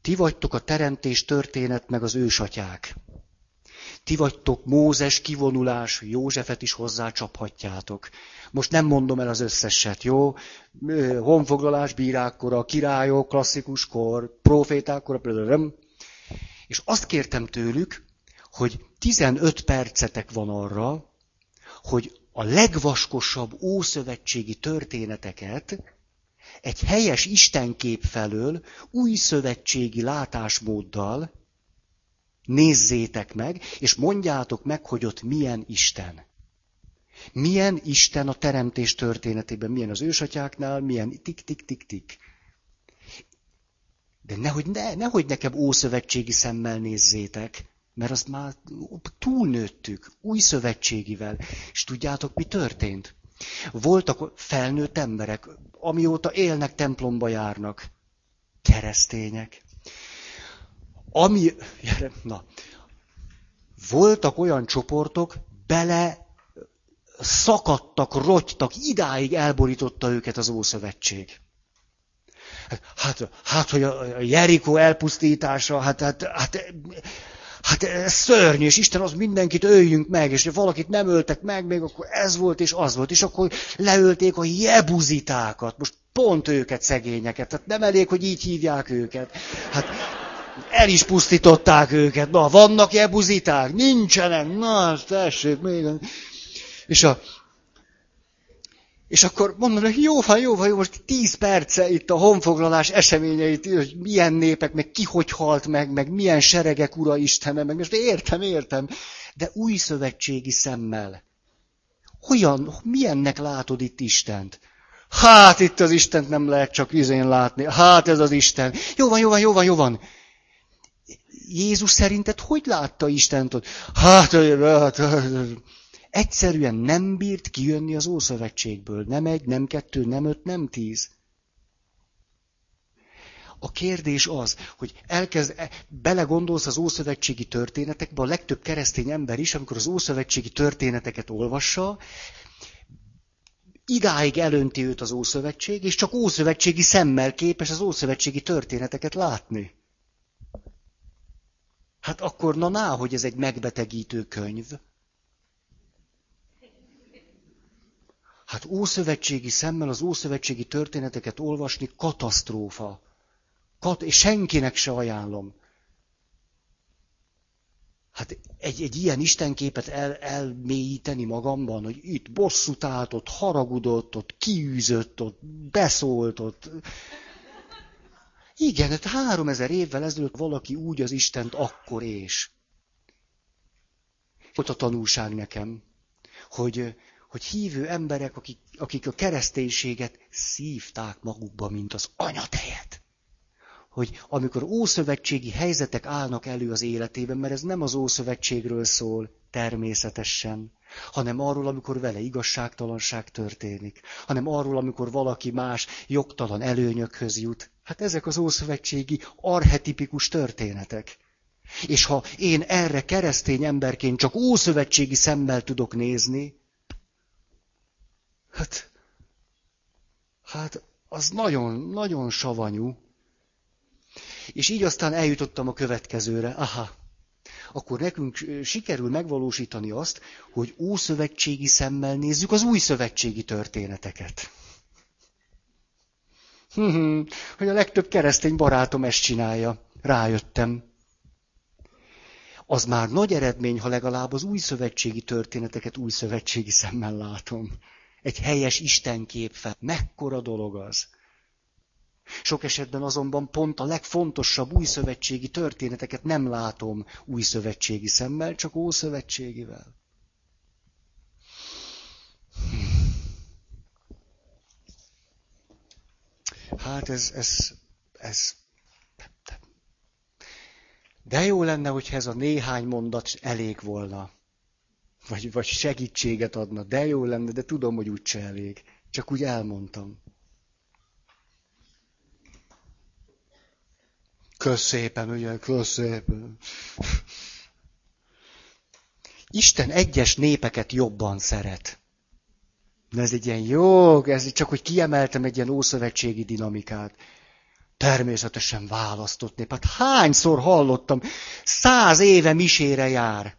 Ti vagytok a teremtés történet meg az ősatyák. Ti vagytok Mózes kivonulás, Józsefet is hozzácsaphatjátok. Most nem mondom el az összeset, jó? Honfoglalás bírákkora, királyok, klasszikus kor, profétákkora, nem. És azt kértem tőlük, hogy 15 percetek van arra, hogy a legvaskosabb ószövetségi történeteket egy helyes istenkép felől új szövetségi látásmóddal nézzétek meg, és mondjátok meg, hogy ott milyen Isten. Milyen Isten a teremtés történetében, milyen az ősatyáknál, milyen tik-tik-tik-tik. De nehogy, ne, nehogy nekem ószövetségi szemmel nézzétek, mert azt már túlnőttük, új szövetségivel. És tudjátok, mi történt? Voltak felnőtt emberek, amióta élnek, templomba járnak. Keresztények. Ami, <laughs> na, voltak olyan csoportok, bele szakadtak, rogytak, idáig elborította őket az Ószövetség. Hát, hát hogy a Jerikó elpusztítása, hát, hát, hát, hát ez szörnyű, és Isten az mindenkit öljünk meg, és ha valakit nem öltek meg, még akkor ez volt és az volt, és akkor leölték a jebuzitákat, most pont őket, szegényeket, tehát nem elég, hogy így hívják őket. Hát el is pusztították őket. Na, vannak jebuziták? Nincsenek. Na, tessék, még. És, a, és akkor mondom, hogy jó van, jó van, jó, most tíz perce itt a honfoglalás eseményeit, hogy milyen népek, meg ki hogy halt meg, meg milyen seregek ura Istene, meg most értem, értem, de új szövetségi szemmel. Hogyan, milyennek látod itt Istent? Hát itt az Istent nem lehet csak izén látni. Hát ez az Isten. Jó van, jó van, jó van, jó van. Jézus szerinted hogy látta Istent ott? Hát, hát, hát, egyszerűen nem bírt kijönni az Ószövetségből. Nem egy, nem kettő, nem öt, nem tíz. A kérdés az, hogy elkezd, e, belegondolsz az ószövetségi történetekbe, a legtöbb keresztény ember is, amikor az ószövetségi történeteket olvassa, idáig elönti őt az Ószövetség, és csak ószövetségi szemmel képes az ószövetségi történeteket látni. Hát akkor na ná, hogy ez egy megbetegítő könyv. Hát ószövetségi szemmel az ószövetségi történeteket olvasni katasztrófa. Kat- és senkinek se ajánlom. Hát egy, egy ilyen istenképet el, elmélyíteni magamban, hogy itt bosszút állt, ott haragudott, ott kiűzött, ott beszólt, ott... Igen, hát három ezer évvel ezelőtt valaki úgy az Istent akkor és. Ott a tanulság nekem, hogy, hogy hívő emberek, akik, akik a kereszténységet szívták magukba, mint az anyatejet hogy amikor ószövetségi helyzetek állnak elő az életében, mert ez nem az ószövetségről szól természetesen, hanem arról, amikor vele igazságtalanság történik, hanem arról, amikor valaki más jogtalan előnyökhöz jut. Hát ezek az ószövetségi arhetipikus történetek. És ha én erre keresztény emberként csak ószövetségi szemmel tudok nézni, hát, hát az nagyon, nagyon savanyú. És így aztán eljutottam a következőre. Aha, akkor nekünk sikerül megvalósítani azt, hogy ószövetségi szemmel nézzük az új szövetségi történeteket. hogy a legtöbb keresztény barátom ezt csinálja. Rájöttem. Az már nagy eredmény, ha legalább az új szövetségi történeteket új szövetségi szemmel látom. Egy helyes Istenkép fel. Mekkora dolog az. Sok esetben azonban pont a legfontosabb új szövetségi történeteket nem látom új szövetségi szemmel, csak ószövetségivel. Hát ez, ez, ez. De jó lenne, hogyha ez a néhány mondat elég volna. Vagy, vagy segítséget adna. De jó lenne, de tudom, hogy úgyse elég. Csak úgy elmondtam. Kösz szépen, ugye, kösz szépen. Isten egyes népeket jobban szeret. De ez egy ilyen jó, ez csak, hogy kiemeltem egy ilyen ószövetségi dinamikát. Természetesen választott nép. Hát hányszor hallottam, száz éve misére jár.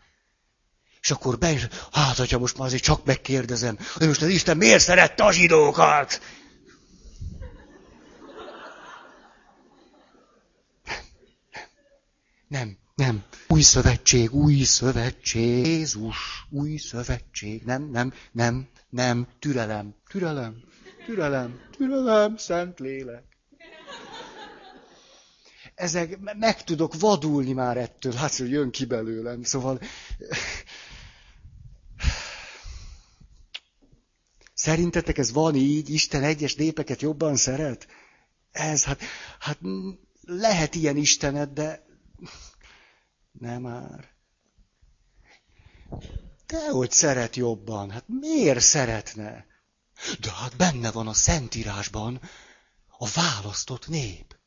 És akkor be is, hát, hogyha most már azért csak megkérdezem, hogy most az Isten miért szerette a zsidókat? Nem, nem. Új szövetség, új szövetség, Jézus, új szövetség. Nem, nem, nem, nem. Türelem, türelem, türelem, türelem, szent lélek. Ezek, meg tudok vadulni már ettől, hát, hogy jön ki belőlem. Szóval, Szerintetek ez van így? Isten egyes népeket jobban szeret? Ez, hát, hát lehet ilyen Istenet, de <laughs> nem már. De hogy szeret jobban. Hát miért szeretne? De hát benne van a Szentírásban a választott nép.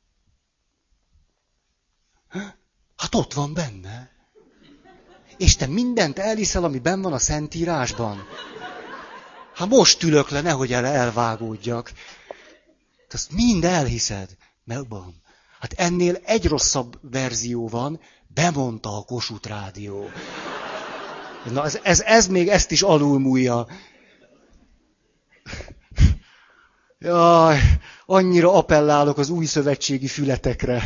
Hát ott van benne. És te mindent elhiszel, ami benn van a Szentírásban. Hát most ülök le, nehogy el elvágódjak. Te azt mind elhiszed. Mert van. Hát ennél egy rosszabb verzió van, bemondta a Kossuth Rádió. Na ez, ez, ez még ezt is alulmúlja. Jaj, annyira appellálok az új szövetségi fületekre,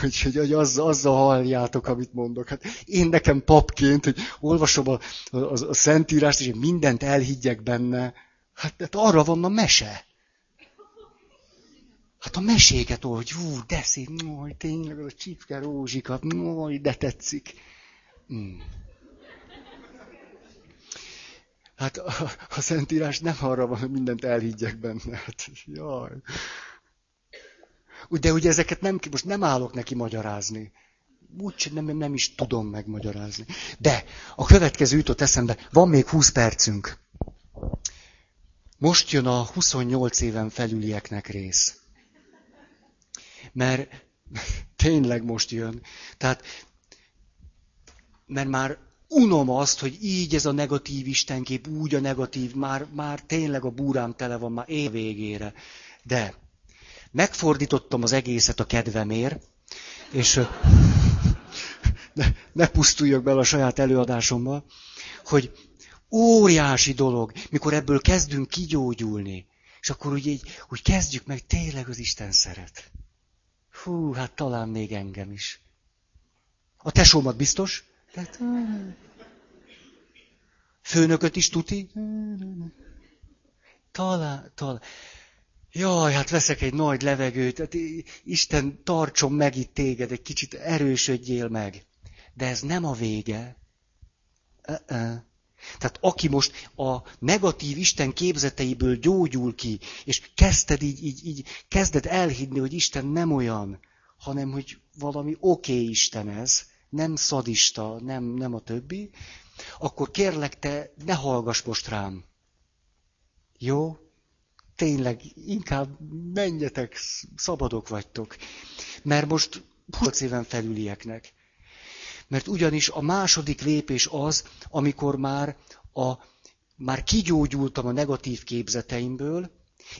hogy, hogy, hogy azzal, azzal halljátok, amit mondok. Hát én nekem papként, hogy olvasom a, a, a Szentírást, és mindent elhiggyek benne, hát, hát arra van a mese. Hát a meséket hogy hú, de szép, hogy tényleg a csipke rózsika, hogy de tetszik. Hmm. Hát a, a Szentírás nem arra van, hogy mindent elhiggyek benne. Hát, jaj. De ugye ezeket nem, most nem állok neki magyarázni. Úgy nem, nem is tudom megmagyarázni. De a következő jutott eszembe, van még 20 percünk. Most jön a 28 éven felülieknek rész. Mert <laughs> Tényleg most jön. Tehát, mert már unom azt, hogy így ez a negatív istenkép, úgy a negatív, már, már tényleg a búrám tele van már év végére. De megfordítottam az egészet a kedvemért, és <laughs> ne, ne pusztuljak bele a saját előadásomba, hogy óriási dolog, mikor ebből kezdünk kigyógyulni, és akkor úgy, így, úgy kezdjük meg, tényleg az Isten szeret. Hú, hát talán még engem is. A tesómat biztos? Tehát, főnököt is tuti? Talán, talán. Jaj, hát veszek egy nagy levegőt, hát Isten tartson meg itt téged, egy kicsit erősödjél meg. De ez nem a vége. Uh-uh. Tehát aki most a negatív Isten képzeteiből gyógyul ki, és kezdted így, így, így kezded elhinni, hogy Isten nem olyan, hanem hogy valami oké okay Isten ez, nem szadista, nem, nem a többi, akkor kérlek te, ne hallgass most rám. Jó? Tényleg, inkább menjetek, szabadok vagytok. Mert most 20 éven felülieknek. Mert ugyanis a második lépés az, amikor már, a, már kigyógyultam a negatív képzeteimből,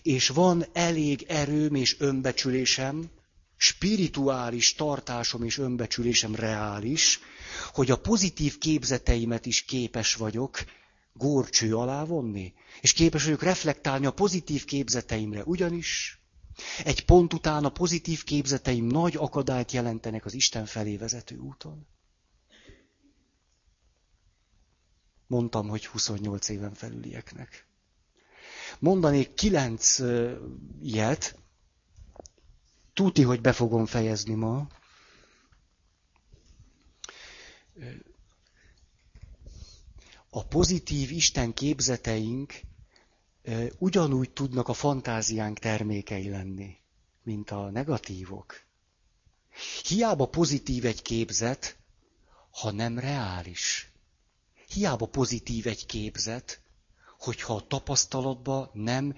és van elég erőm és önbecsülésem, spirituális tartásom és önbecsülésem reális, hogy a pozitív képzeteimet is képes vagyok górcső alá vonni, és képes vagyok reflektálni a pozitív képzeteimre, ugyanis egy pont után a pozitív képzeteim nagy akadályt jelentenek az Isten felé vezető úton. Mondtam, hogy 28 éven felülieknek. Mondanék kilenc ilyet, tuti, hogy be fogom fejezni ma. A pozitív Isten képzeteink ugyanúgy tudnak a fantáziánk termékei lenni, mint a negatívok. Hiába pozitív egy képzet, ha nem reális. Hiába pozitív egy képzet, hogyha a tapasztalatba nem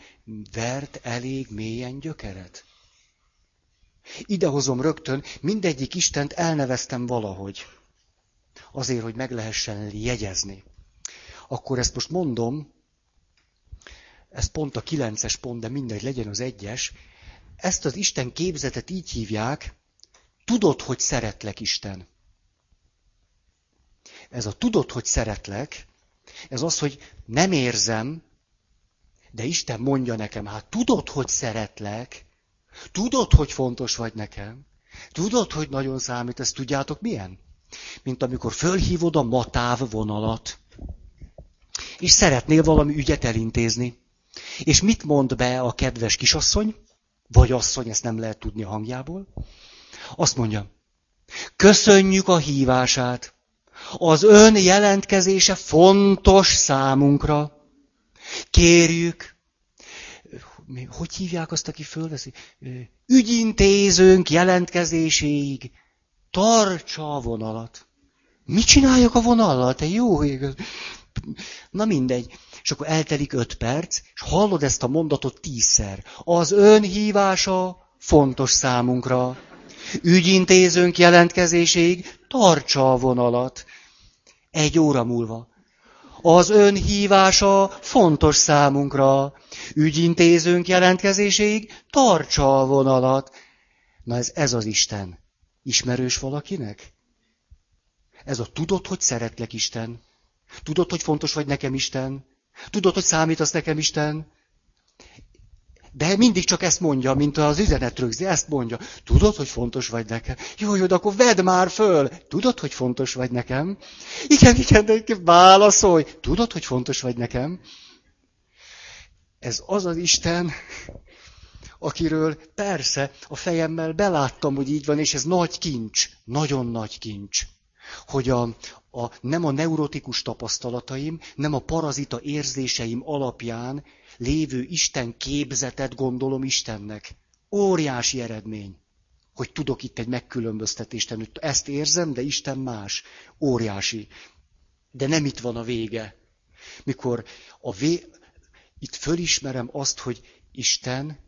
vert elég mélyen gyökeret. Idehozom rögtön, mindegyik Istent elneveztem valahogy. Azért, hogy meg lehessen jegyezni. Akkor ezt most mondom, ez pont a kilences pont, de mindegy, legyen az egyes. Ezt az Isten képzetet így hívják, tudod, hogy szeretlek Isten. Ez a tudod, hogy szeretlek, ez az, hogy nem érzem, de Isten mondja nekem, hát tudod, hogy szeretlek, tudod, hogy fontos vagy nekem, tudod, hogy nagyon számít, ezt tudjátok milyen? Mint amikor fölhívod a matáv vonalat, és szeretnél valami ügyet elintézni. És mit mond be a kedves kisasszony, vagy asszony, ezt nem lehet tudni a hangjából? Azt mondja, köszönjük a hívását, az ön jelentkezése fontos számunkra. Kérjük, hogy hívják azt, aki fölveszi? Ügyintézőnk jelentkezéséig tartsa a vonalat. Mit csináljak a vonallal? Te jó ég. Na mindegy. És akkor eltelik öt perc, és hallod ezt a mondatot tízszer. Az ön hívása fontos számunkra. Ügyintézőnk jelentkezéséig tartsa a vonalat. Egy óra múlva. Az ön hívása fontos számunkra. Ügyintézőnk jelentkezéséig tartsa a vonalat. Na ez, ez az Isten. Ismerős valakinek? Ez a tudod, hogy szeretlek Isten. Tudod, hogy fontos vagy nekem Isten. Tudod, hogy számítasz nekem Isten. De mindig csak ezt mondja, mint az üzenet rögzi, ezt mondja. Tudod, hogy fontos vagy nekem? Jó, jó, de akkor vedd már föl. Tudod, hogy fontos vagy nekem? Igen, igen, de válaszolj. Tudod, hogy fontos vagy nekem? Ez az az Isten, akiről persze a fejemmel beláttam, hogy így van, és ez nagy kincs, nagyon nagy kincs, hogy a, a, nem a neurotikus tapasztalataim, nem a parazita érzéseim alapján lévő Isten képzetet gondolom Istennek. Óriási eredmény, hogy tudok itt egy megkülönböztetést tenni. Ezt érzem, de Isten más. Óriási. De nem itt van a vége. Mikor a vé... itt fölismerem azt, hogy Isten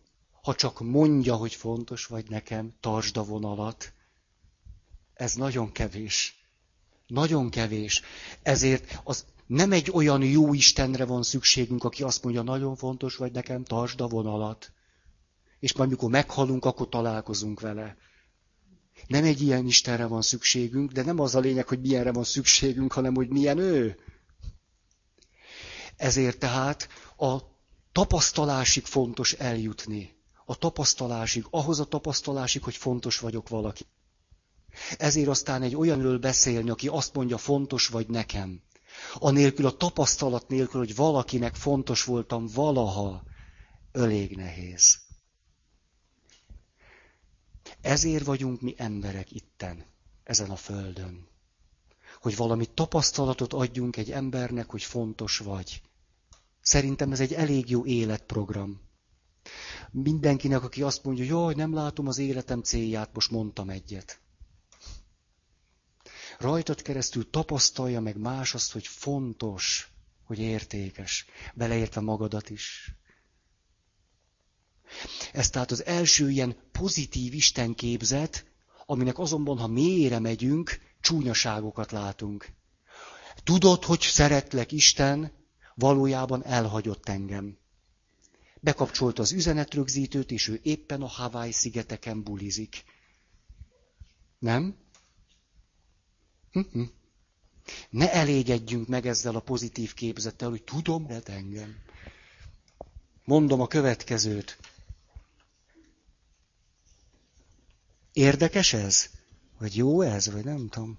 ha csak mondja, hogy fontos vagy nekem, tartsd a vonalat. Ez nagyon kevés. Nagyon kevés. Ezért az nem egy olyan jó Istenre van szükségünk, aki azt mondja, nagyon fontos vagy nekem, tartsd a vonalat. És majd mikor meghalunk, akkor találkozunk vele. Nem egy ilyen Istenre van szükségünk, de nem az a lényeg, hogy milyenre van szükségünk, hanem hogy milyen ő. Ezért tehát a tapasztalásig fontos eljutni. A tapasztalásig, ahhoz a tapasztalásig, hogy fontos vagyok valaki. Ezért aztán egy olyanről beszélni, aki azt mondja, fontos vagy nekem. Anélkül a tapasztalat nélkül, hogy valakinek fontos voltam valaha, elég nehéz. Ezért vagyunk mi emberek itten, ezen a földön. Hogy valami tapasztalatot adjunk egy embernek, hogy fontos vagy. Szerintem ez egy elég jó életprogram. Mindenkinek, aki azt mondja, jaj, nem látom az életem célját, most mondtam egyet. Rajtad keresztül tapasztalja meg más azt, hogy fontos, hogy értékes, beleértve magadat is. Ez tehát az első ilyen pozitív Isten képzet, aminek azonban, ha mélyre megyünk, csúnyaságokat látunk. Tudod, hogy szeretlek Isten, valójában elhagyott engem. Bekapcsolta az üzenetrögzítőt, és ő éppen a Hawaii szigeteken bulizik. Nem? Ne elégedjünk meg ezzel a pozitív képzettel, hogy tudom, hogy engem. Mondom a következőt. Érdekes ez? Vagy jó ez? Vagy nem tudom.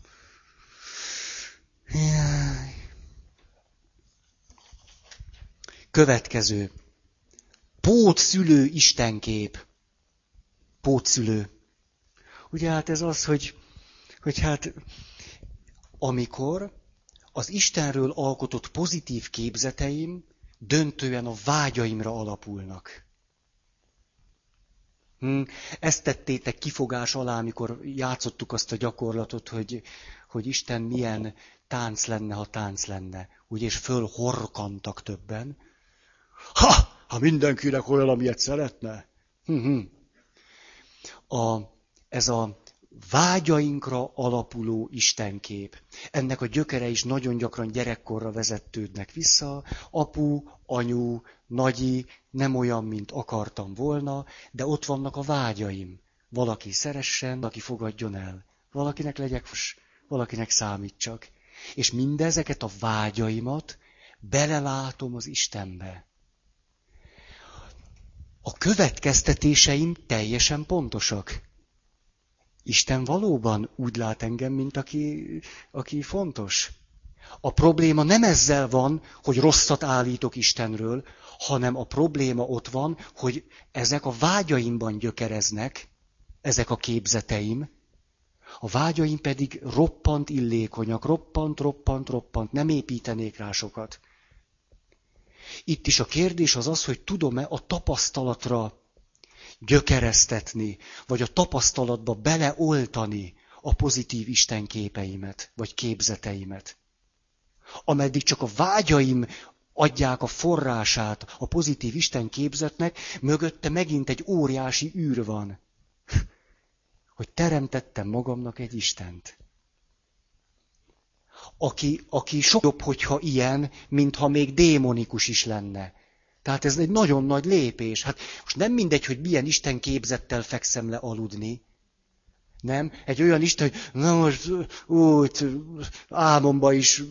Jaj. Következő. Pótszülő istenkép. Pótszülő. Ugye hát ez az, hogy, hogy hát amikor az Istenről alkotott pozitív képzeteim döntően a vágyaimra alapulnak. Hm, ezt tettétek kifogás alá, amikor játszottuk azt a gyakorlatot, hogy, hogy Isten milyen tánc lenne, ha tánc lenne. Úgy és fölhorkantak többen. Ha! Ha mindenkinek olyan, amilyet szeretne. Hm, hm. A, ez a vágyainkra alapuló istenkép. Ennek a gyökere is nagyon gyakran gyerekkorra vezetődnek vissza. Apu, anyu, nagyi, nem olyan, mint akartam volna, de ott vannak a vágyaim. Valaki szeressen, valaki fogadjon el. Valakinek legyek valakinek számítsak. És mindezeket a vágyaimat belelátom az Istenbe. A következtetéseim teljesen pontosak. Isten valóban úgy lát engem, mint aki, aki fontos. A probléma nem ezzel van, hogy rosszat állítok Istenről, hanem a probléma ott van, hogy ezek a vágyaimban gyökereznek, ezek a képzeteim, a vágyaim pedig roppant illékonyak, roppant, roppant, roppant, nem építenék rá sokat. Itt is a kérdés az az, hogy tudom-e a tapasztalatra gyökeresztetni, vagy a tapasztalatba beleoltani a pozitív Isten képeimet, vagy képzeteimet. Ameddig csak a vágyaim adják a forrását a pozitív Isten képzetnek, mögötte megint egy óriási űr van. <laughs> Hogy teremtettem magamnak egy Istent. Aki, aki sok jobb, hogyha ilyen, mintha még démonikus is lenne. Tehát ez egy nagyon nagy lépés. Hát most nem mindegy, hogy milyen Isten képzettel fekszem le aludni. Nem? Egy olyan Isten, hogy na most úgy álmomba is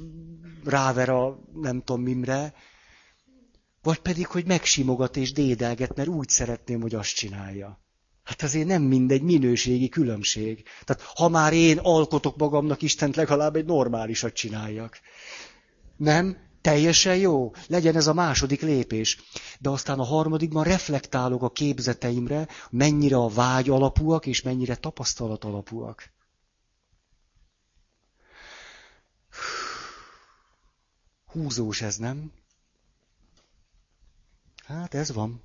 ráver a nem tudom mimre. Vagy pedig, hogy megsimogat és dédelget, mert úgy szeretném, hogy azt csinálja. Hát azért nem mindegy minőségi különbség. Tehát ha már én alkotok magamnak Istent, legalább egy normálisat csináljak. Nem? Teljesen jó, legyen ez a második lépés. De aztán a harmadikban reflektálok a képzeteimre, mennyire a vágy alapúak, és mennyire tapasztalat alapúak. Húzós ez, nem? Hát ez van.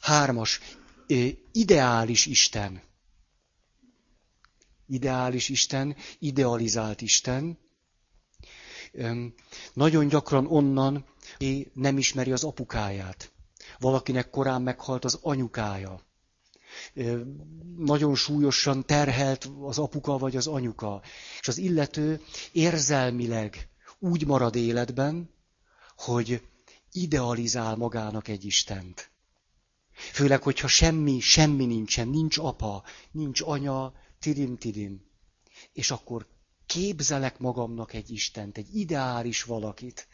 Hármas. Ideális Isten ideális Isten, idealizált Isten. Nagyon gyakran onnan, nem ismeri az apukáját. Valakinek korán meghalt az anyukája. Nagyon súlyosan terhelt az apuka vagy az anyuka. És az illető érzelmileg úgy marad életben, hogy idealizál magának egy Istent. Főleg, hogyha semmi, semmi nincsen, nincs apa, nincs anya, tidim-tidim. És akkor képzelek magamnak egy Istent, egy ideális valakit,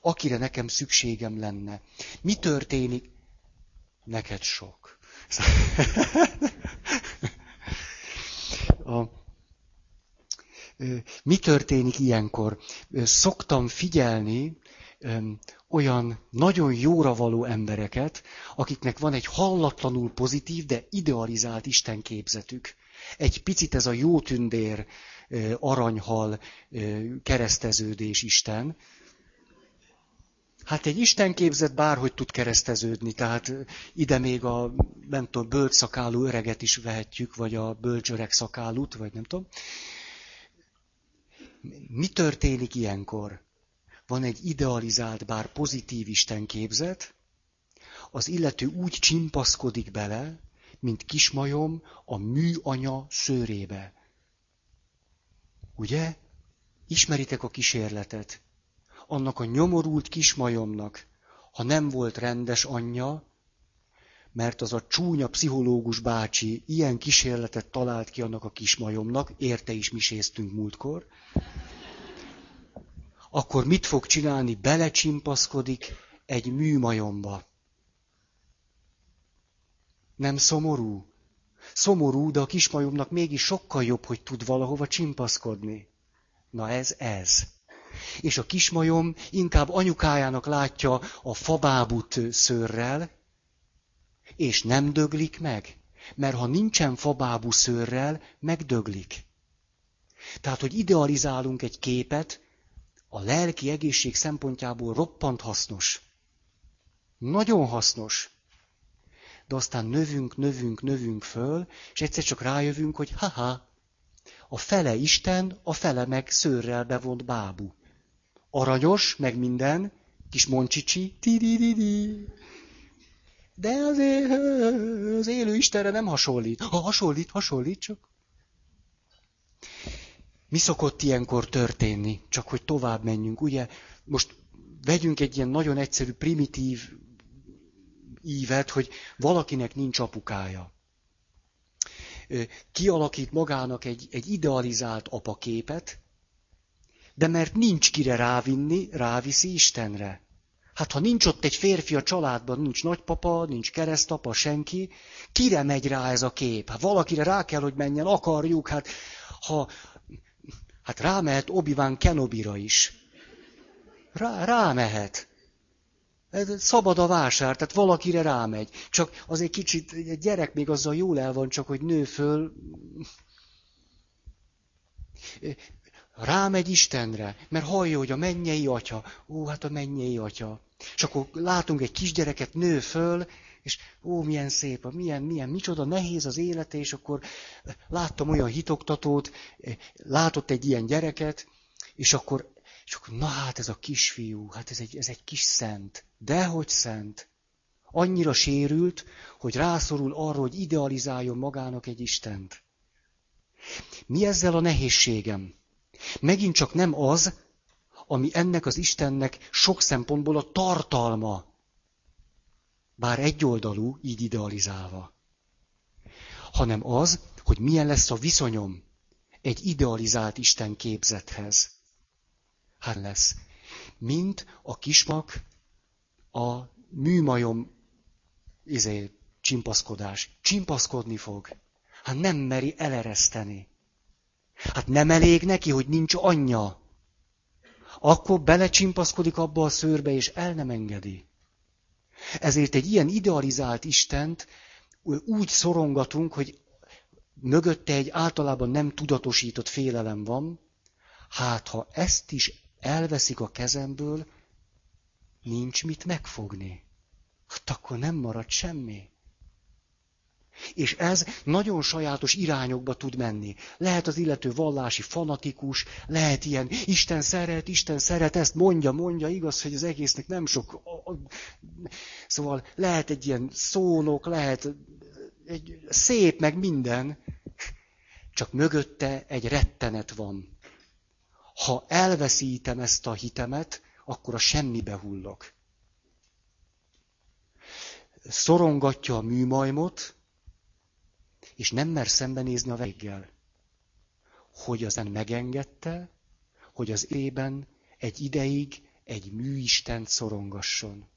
akire nekem szükségem lenne. Mi történik? Neked sok. <laughs> A, mi történik ilyenkor? Szoktam figyelni olyan nagyon jóra való embereket, akiknek van egy hallatlanul pozitív, de idealizált istenképzetük. Egy picit ez a jó tündér, aranyhal, kereszteződés Isten. Hát egy Isten képzet bárhogy tud kereszteződni, tehát ide még a, nem tudom, bölcs szakálú öreget is vehetjük, vagy a bölcsöreg szakálút, vagy nem tudom. Mi történik ilyenkor? Van egy idealizált, bár pozitív Isten képzet, az illető úgy csimpaszkodik bele, mint kismajom a műanya szőrébe. Ugye? Ismeritek a kísérletet. Annak a nyomorult kismajomnak, ha nem volt rendes anyja, mert az a csúnya pszichológus bácsi ilyen kísérletet talált ki annak a kismajomnak, érte is miséztünk múltkor, akkor mit fog csinálni? Belecsimpaszkodik egy műmajomba. Nem szomorú? Szomorú, de a kismajomnak mégis sokkal jobb, hogy tud valahova csimpaszkodni. Na ez ez. És a kismajom inkább anyukájának látja a fabábut szőrrel, és nem döglik meg. Mert ha nincsen fabábú szőrrel, megdöglik. Tehát, hogy idealizálunk egy képet, a lelki egészség szempontjából roppant hasznos. Nagyon hasznos de aztán növünk, növünk, növünk föl, és egyszer csak rájövünk, hogy haha, a fele Isten, a fele meg szőrrel bevont bábú. Aranyos, meg minden, kis moncsicsi, ti de azért az élő Istenre nem hasonlít. Ha hasonlít, hasonlít csak. Mi szokott ilyenkor történni? Csak hogy tovább menjünk. Ugye, most vegyünk egy ilyen nagyon egyszerű, primitív ívet, hogy valakinek nincs apukája. Kialakít magának egy, egy idealizált apaképet, de mert nincs kire rávinni, ráviszi Istenre. Hát ha nincs ott egy férfi a családban, nincs nagypapa, nincs keresztapa, senki, kire megy rá ez a kép? Hát valakire rá kell, hogy menjen, akarjuk, hát ha, hát rámehet Obi-Wan Kenobira is. Rá, rámehet. Szabad a vásár, tehát valakire rámegy. Csak az egy kicsit, egy gyerek még azzal jól el van, csak hogy nő föl. Rámegy Istenre, mert hallja, hogy a mennyei atya. Ó, hát a mennyei atya. És akkor látunk egy kisgyereket, nő föl, és ó, milyen szép, milyen, milyen, micsoda nehéz az élete, és akkor láttam olyan hitoktatót, látott egy ilyen gyereket, és akkor és akkor, na hát ez a kisfiú, hát ez egy, ez egy kis szent. Dehogy szent. Annyira sérült, hogy rászorul arra, hogy idealizáljon magának egy Istent. Mi ezzel a nehézségem? Megint csak nem az, ami ennek az Istennek sok szempontból a tartalma. Bár egyoldalú, így idealizálva. Hanem az, hogy milyen lesz a viszonyom egy idealizált Isten képzethez hát lesz. Mint a kismak a műmajom izé, csimpaszkodás. Csimpaszkodni fog. Hát nem meri elereszteni. Hát nem elég neki, hogy nincs anyja. Akkor belecsimpaszkodik abba a szőrbe, és el nem engedi. Ezért egy ilyen idealizált Istent úgy szorongatunk, hogy mögötte egy általában nem tudatosított félelem van, hát ha ezt is elveszik a kezemből, nincs mit megfogni. Hát akkor nem marad semmi. És ez nagyon sajátos irányokba tud menni. Lehet az illető vallási fanatikus, lehet ilyen Isten szeret, Isten szeret, ezt mondja, mondja, igaz, hogy az egésznek nem sok... Szóval lehet egy ilyen szónok, lehet egy szép, meg minden, csak mögötte egy rettenet van. Ha elveszítem ezt a hitemet, akkor a semmibe hullok. Szorongatja a műmajmot, és nem mer szembenézni a véggel. Hogy azon megengedte, hogy az ében egy ideig egy műistent szorongasson.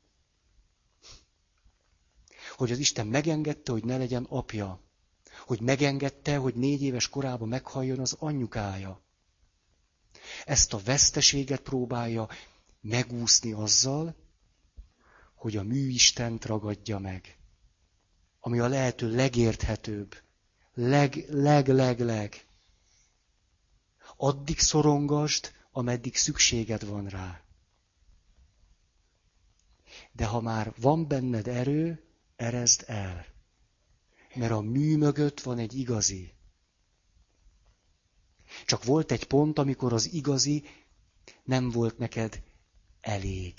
Hogy az Isten megengedte, hogy ne legyen apja. Hogy megengedte, hogy négy éves korában meghalljon az anyukája. Ezt a veszteséget próbálja megúszni azzal, hogy a műistent ragadja meg. Ami a lehető legérthetőbb. Leg, leg, leg, leg. Addig szorongasd, ameddig szükséged van rá. De ha már van benned erő, erezd el. Mert a mű mögött van egy igazi. Csak volt egy pont, amikor az igazi nem volt neked elég.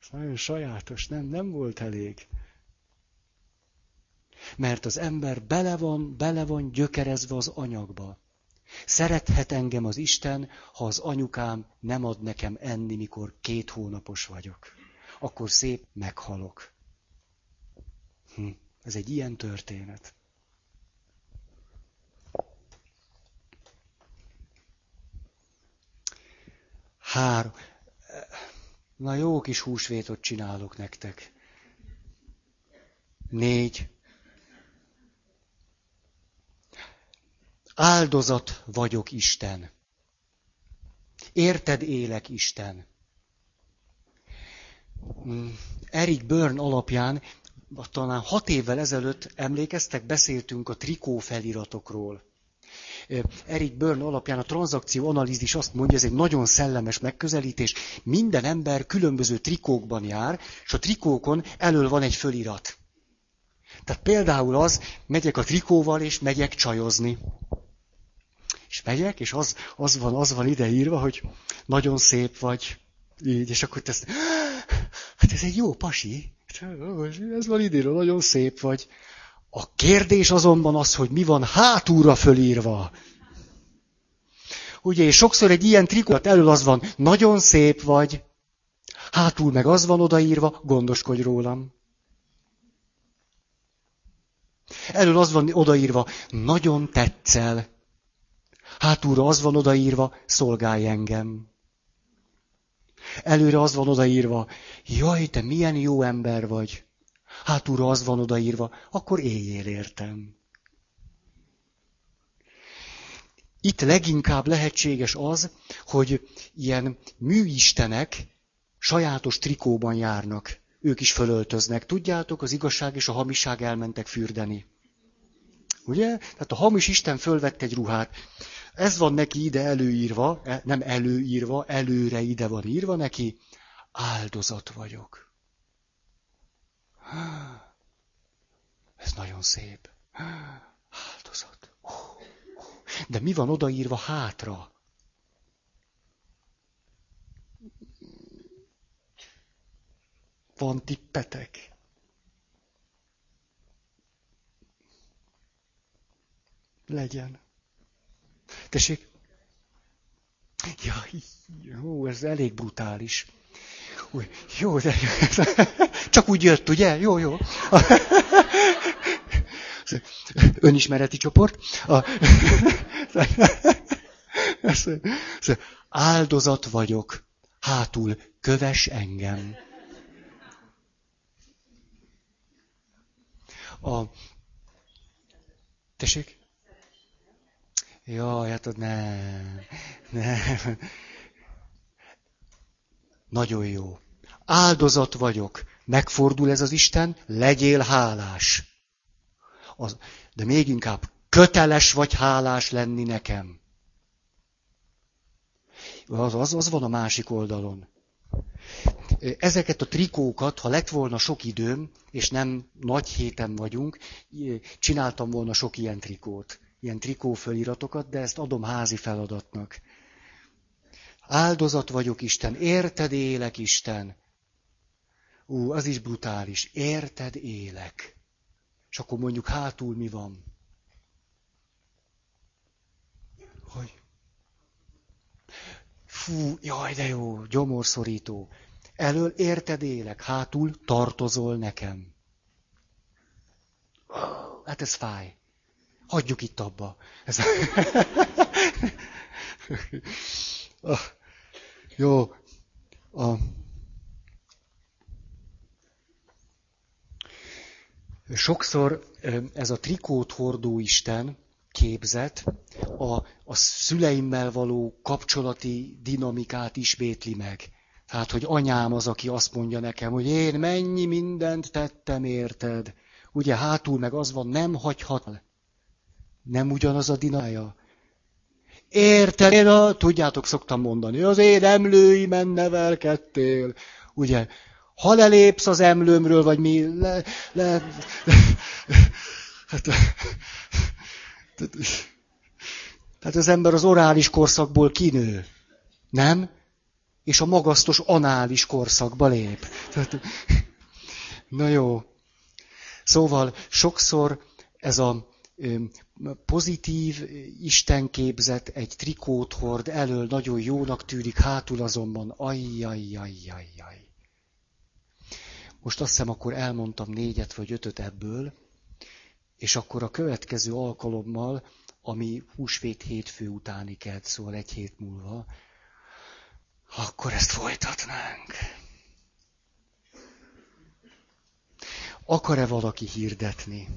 Ez nagyon sajátos, nem, nem volt elég. Mert az ember bele van, bele van gyökerezve az anyagba. Szerethet engem az Isten, ha az anyukám nem ad nekem enni, mikor két hónapos vagyok. Akkor szép meghalok. Hm, ez egy ilyen történet. Három. Na jó kis húsvétot csinálok nektek. Négy. Áldozat vagyok Isten. Érted élek Isten. Hmm. Eric Byrne alapján talán hat évvel ezelőtt emlékeztek, beszéltünk a trikó feliratokról. Eric Byrne alapján a tranzakció analízis azt mondja, ez egy nagyon szellemes megközelítés, minden ember különböző trikókban jár, és a trikókon elől van egy fölirat. Tehát például az, megyek a trikóval, és megyek csajozni. És megyek, és az, az, van, az van ideírva, hogy nagyon szép vagy. Így, és akkor te ezt, <gasps> hát ez egy jó pasi. Ez van idéről, nagyon szép vagy. A kérdés azonban az, hogy mi van hátúra fölírva. Ugye, és sokszor egy ilyen trikót elől az van, nagyon szép vagy, hátul meg az van odaírva, gondoskodj rólam. Elől az van odaírva, nagyon tetszel. Hátulra az van odaírva, szolgálj engem. Előre az van odaírva, jaj, te milyen jó ember vagy. Hátulra az van odaírva, akkor éljél értem. Itt leginkább lehetséges az, hogy ilyen műistenek sajátos trikóban járnak. Ők is fölöltöznek. Tudjátok, az igazság és a hamiság elmentek fürdeni. Ugye? Tehát a hamis Isten fölvett egy ruhát. Ez van neki ide előírva, e, nem előírva, előre ide van írva neki, áldozat vagyok. Ez nagyon szép. Áldozat. De mi van odaírva hátra? Van tippetek? Legyen. Tessék? Ja, jó, ez elég brutális. Új, jó, de <laughs> csak úgy jött, ugye? Jó, jó. <laughs> Önismereti csoport. <laughs> Áldozat vagyok, hátul köves engem. A... Tessék? Jaj, hát ott nem. Nem. Nagyon jó. Áldozat vagyok. Megfordul ez az Isten, legyél hálás. Az, de még inkább köteles vagy hálás lenni nekem. Az, az, az van a másik oldalon. ezeket a trikókat, ha lett volna sok időm, és nem nagy héten vagyunk, csináltam volna sok ilyen trikót, ilyen trikó föliratokat, de ezt adom házi feladatnak. Áldozat vagyok, Isten, érted élek, Isten. Ú, az is brutális. Érted élek. És akkor mondjuk hátul mi van. Hogy? Fú, jaj, de jó, gyomorszorító. Elől érted élek, hátul tartozol nekem. Hát ez fáj. Hagyjuk itt abba. Ez... <laughs> Ah, jó. A... Sokszor ez a trikót hordó Isten képzet a, a szüleimmel való kapcsolati dinamikát ismétli meg. Tehát, hogy anyám az, aki azt mondja nekem, hogy én mennyi mindent tettem érted. Ugye hátul meg az van, nem hagyhat. Nem ugyanaz a dinája. Érted? Én a, tudjátok, szoktam mondani, az én emlőimen nevelkedtél. Ugye, ha lelépsz az emlőmről, vagy mi, le, le, le <laughs> hát, tehát az ember az orális korszakból kinő. Nem? És a magasztos anális korszakba lép. Tehát, na jó. Szóval sokszor ez a pozitív istenképzet egy trikót hord, elől nagyon jónak tűnik, hátul azonban ajjajjajjajjaj. Most azt hiszem, akkor elmondtam négyet vagy ötöt ebből, és akkor a következő alkalommal, ami húsvét hétfő utáni kelt, szóval egy hét múlva, akkor ezt folytatnánk. Akar-e valaki hirdetni?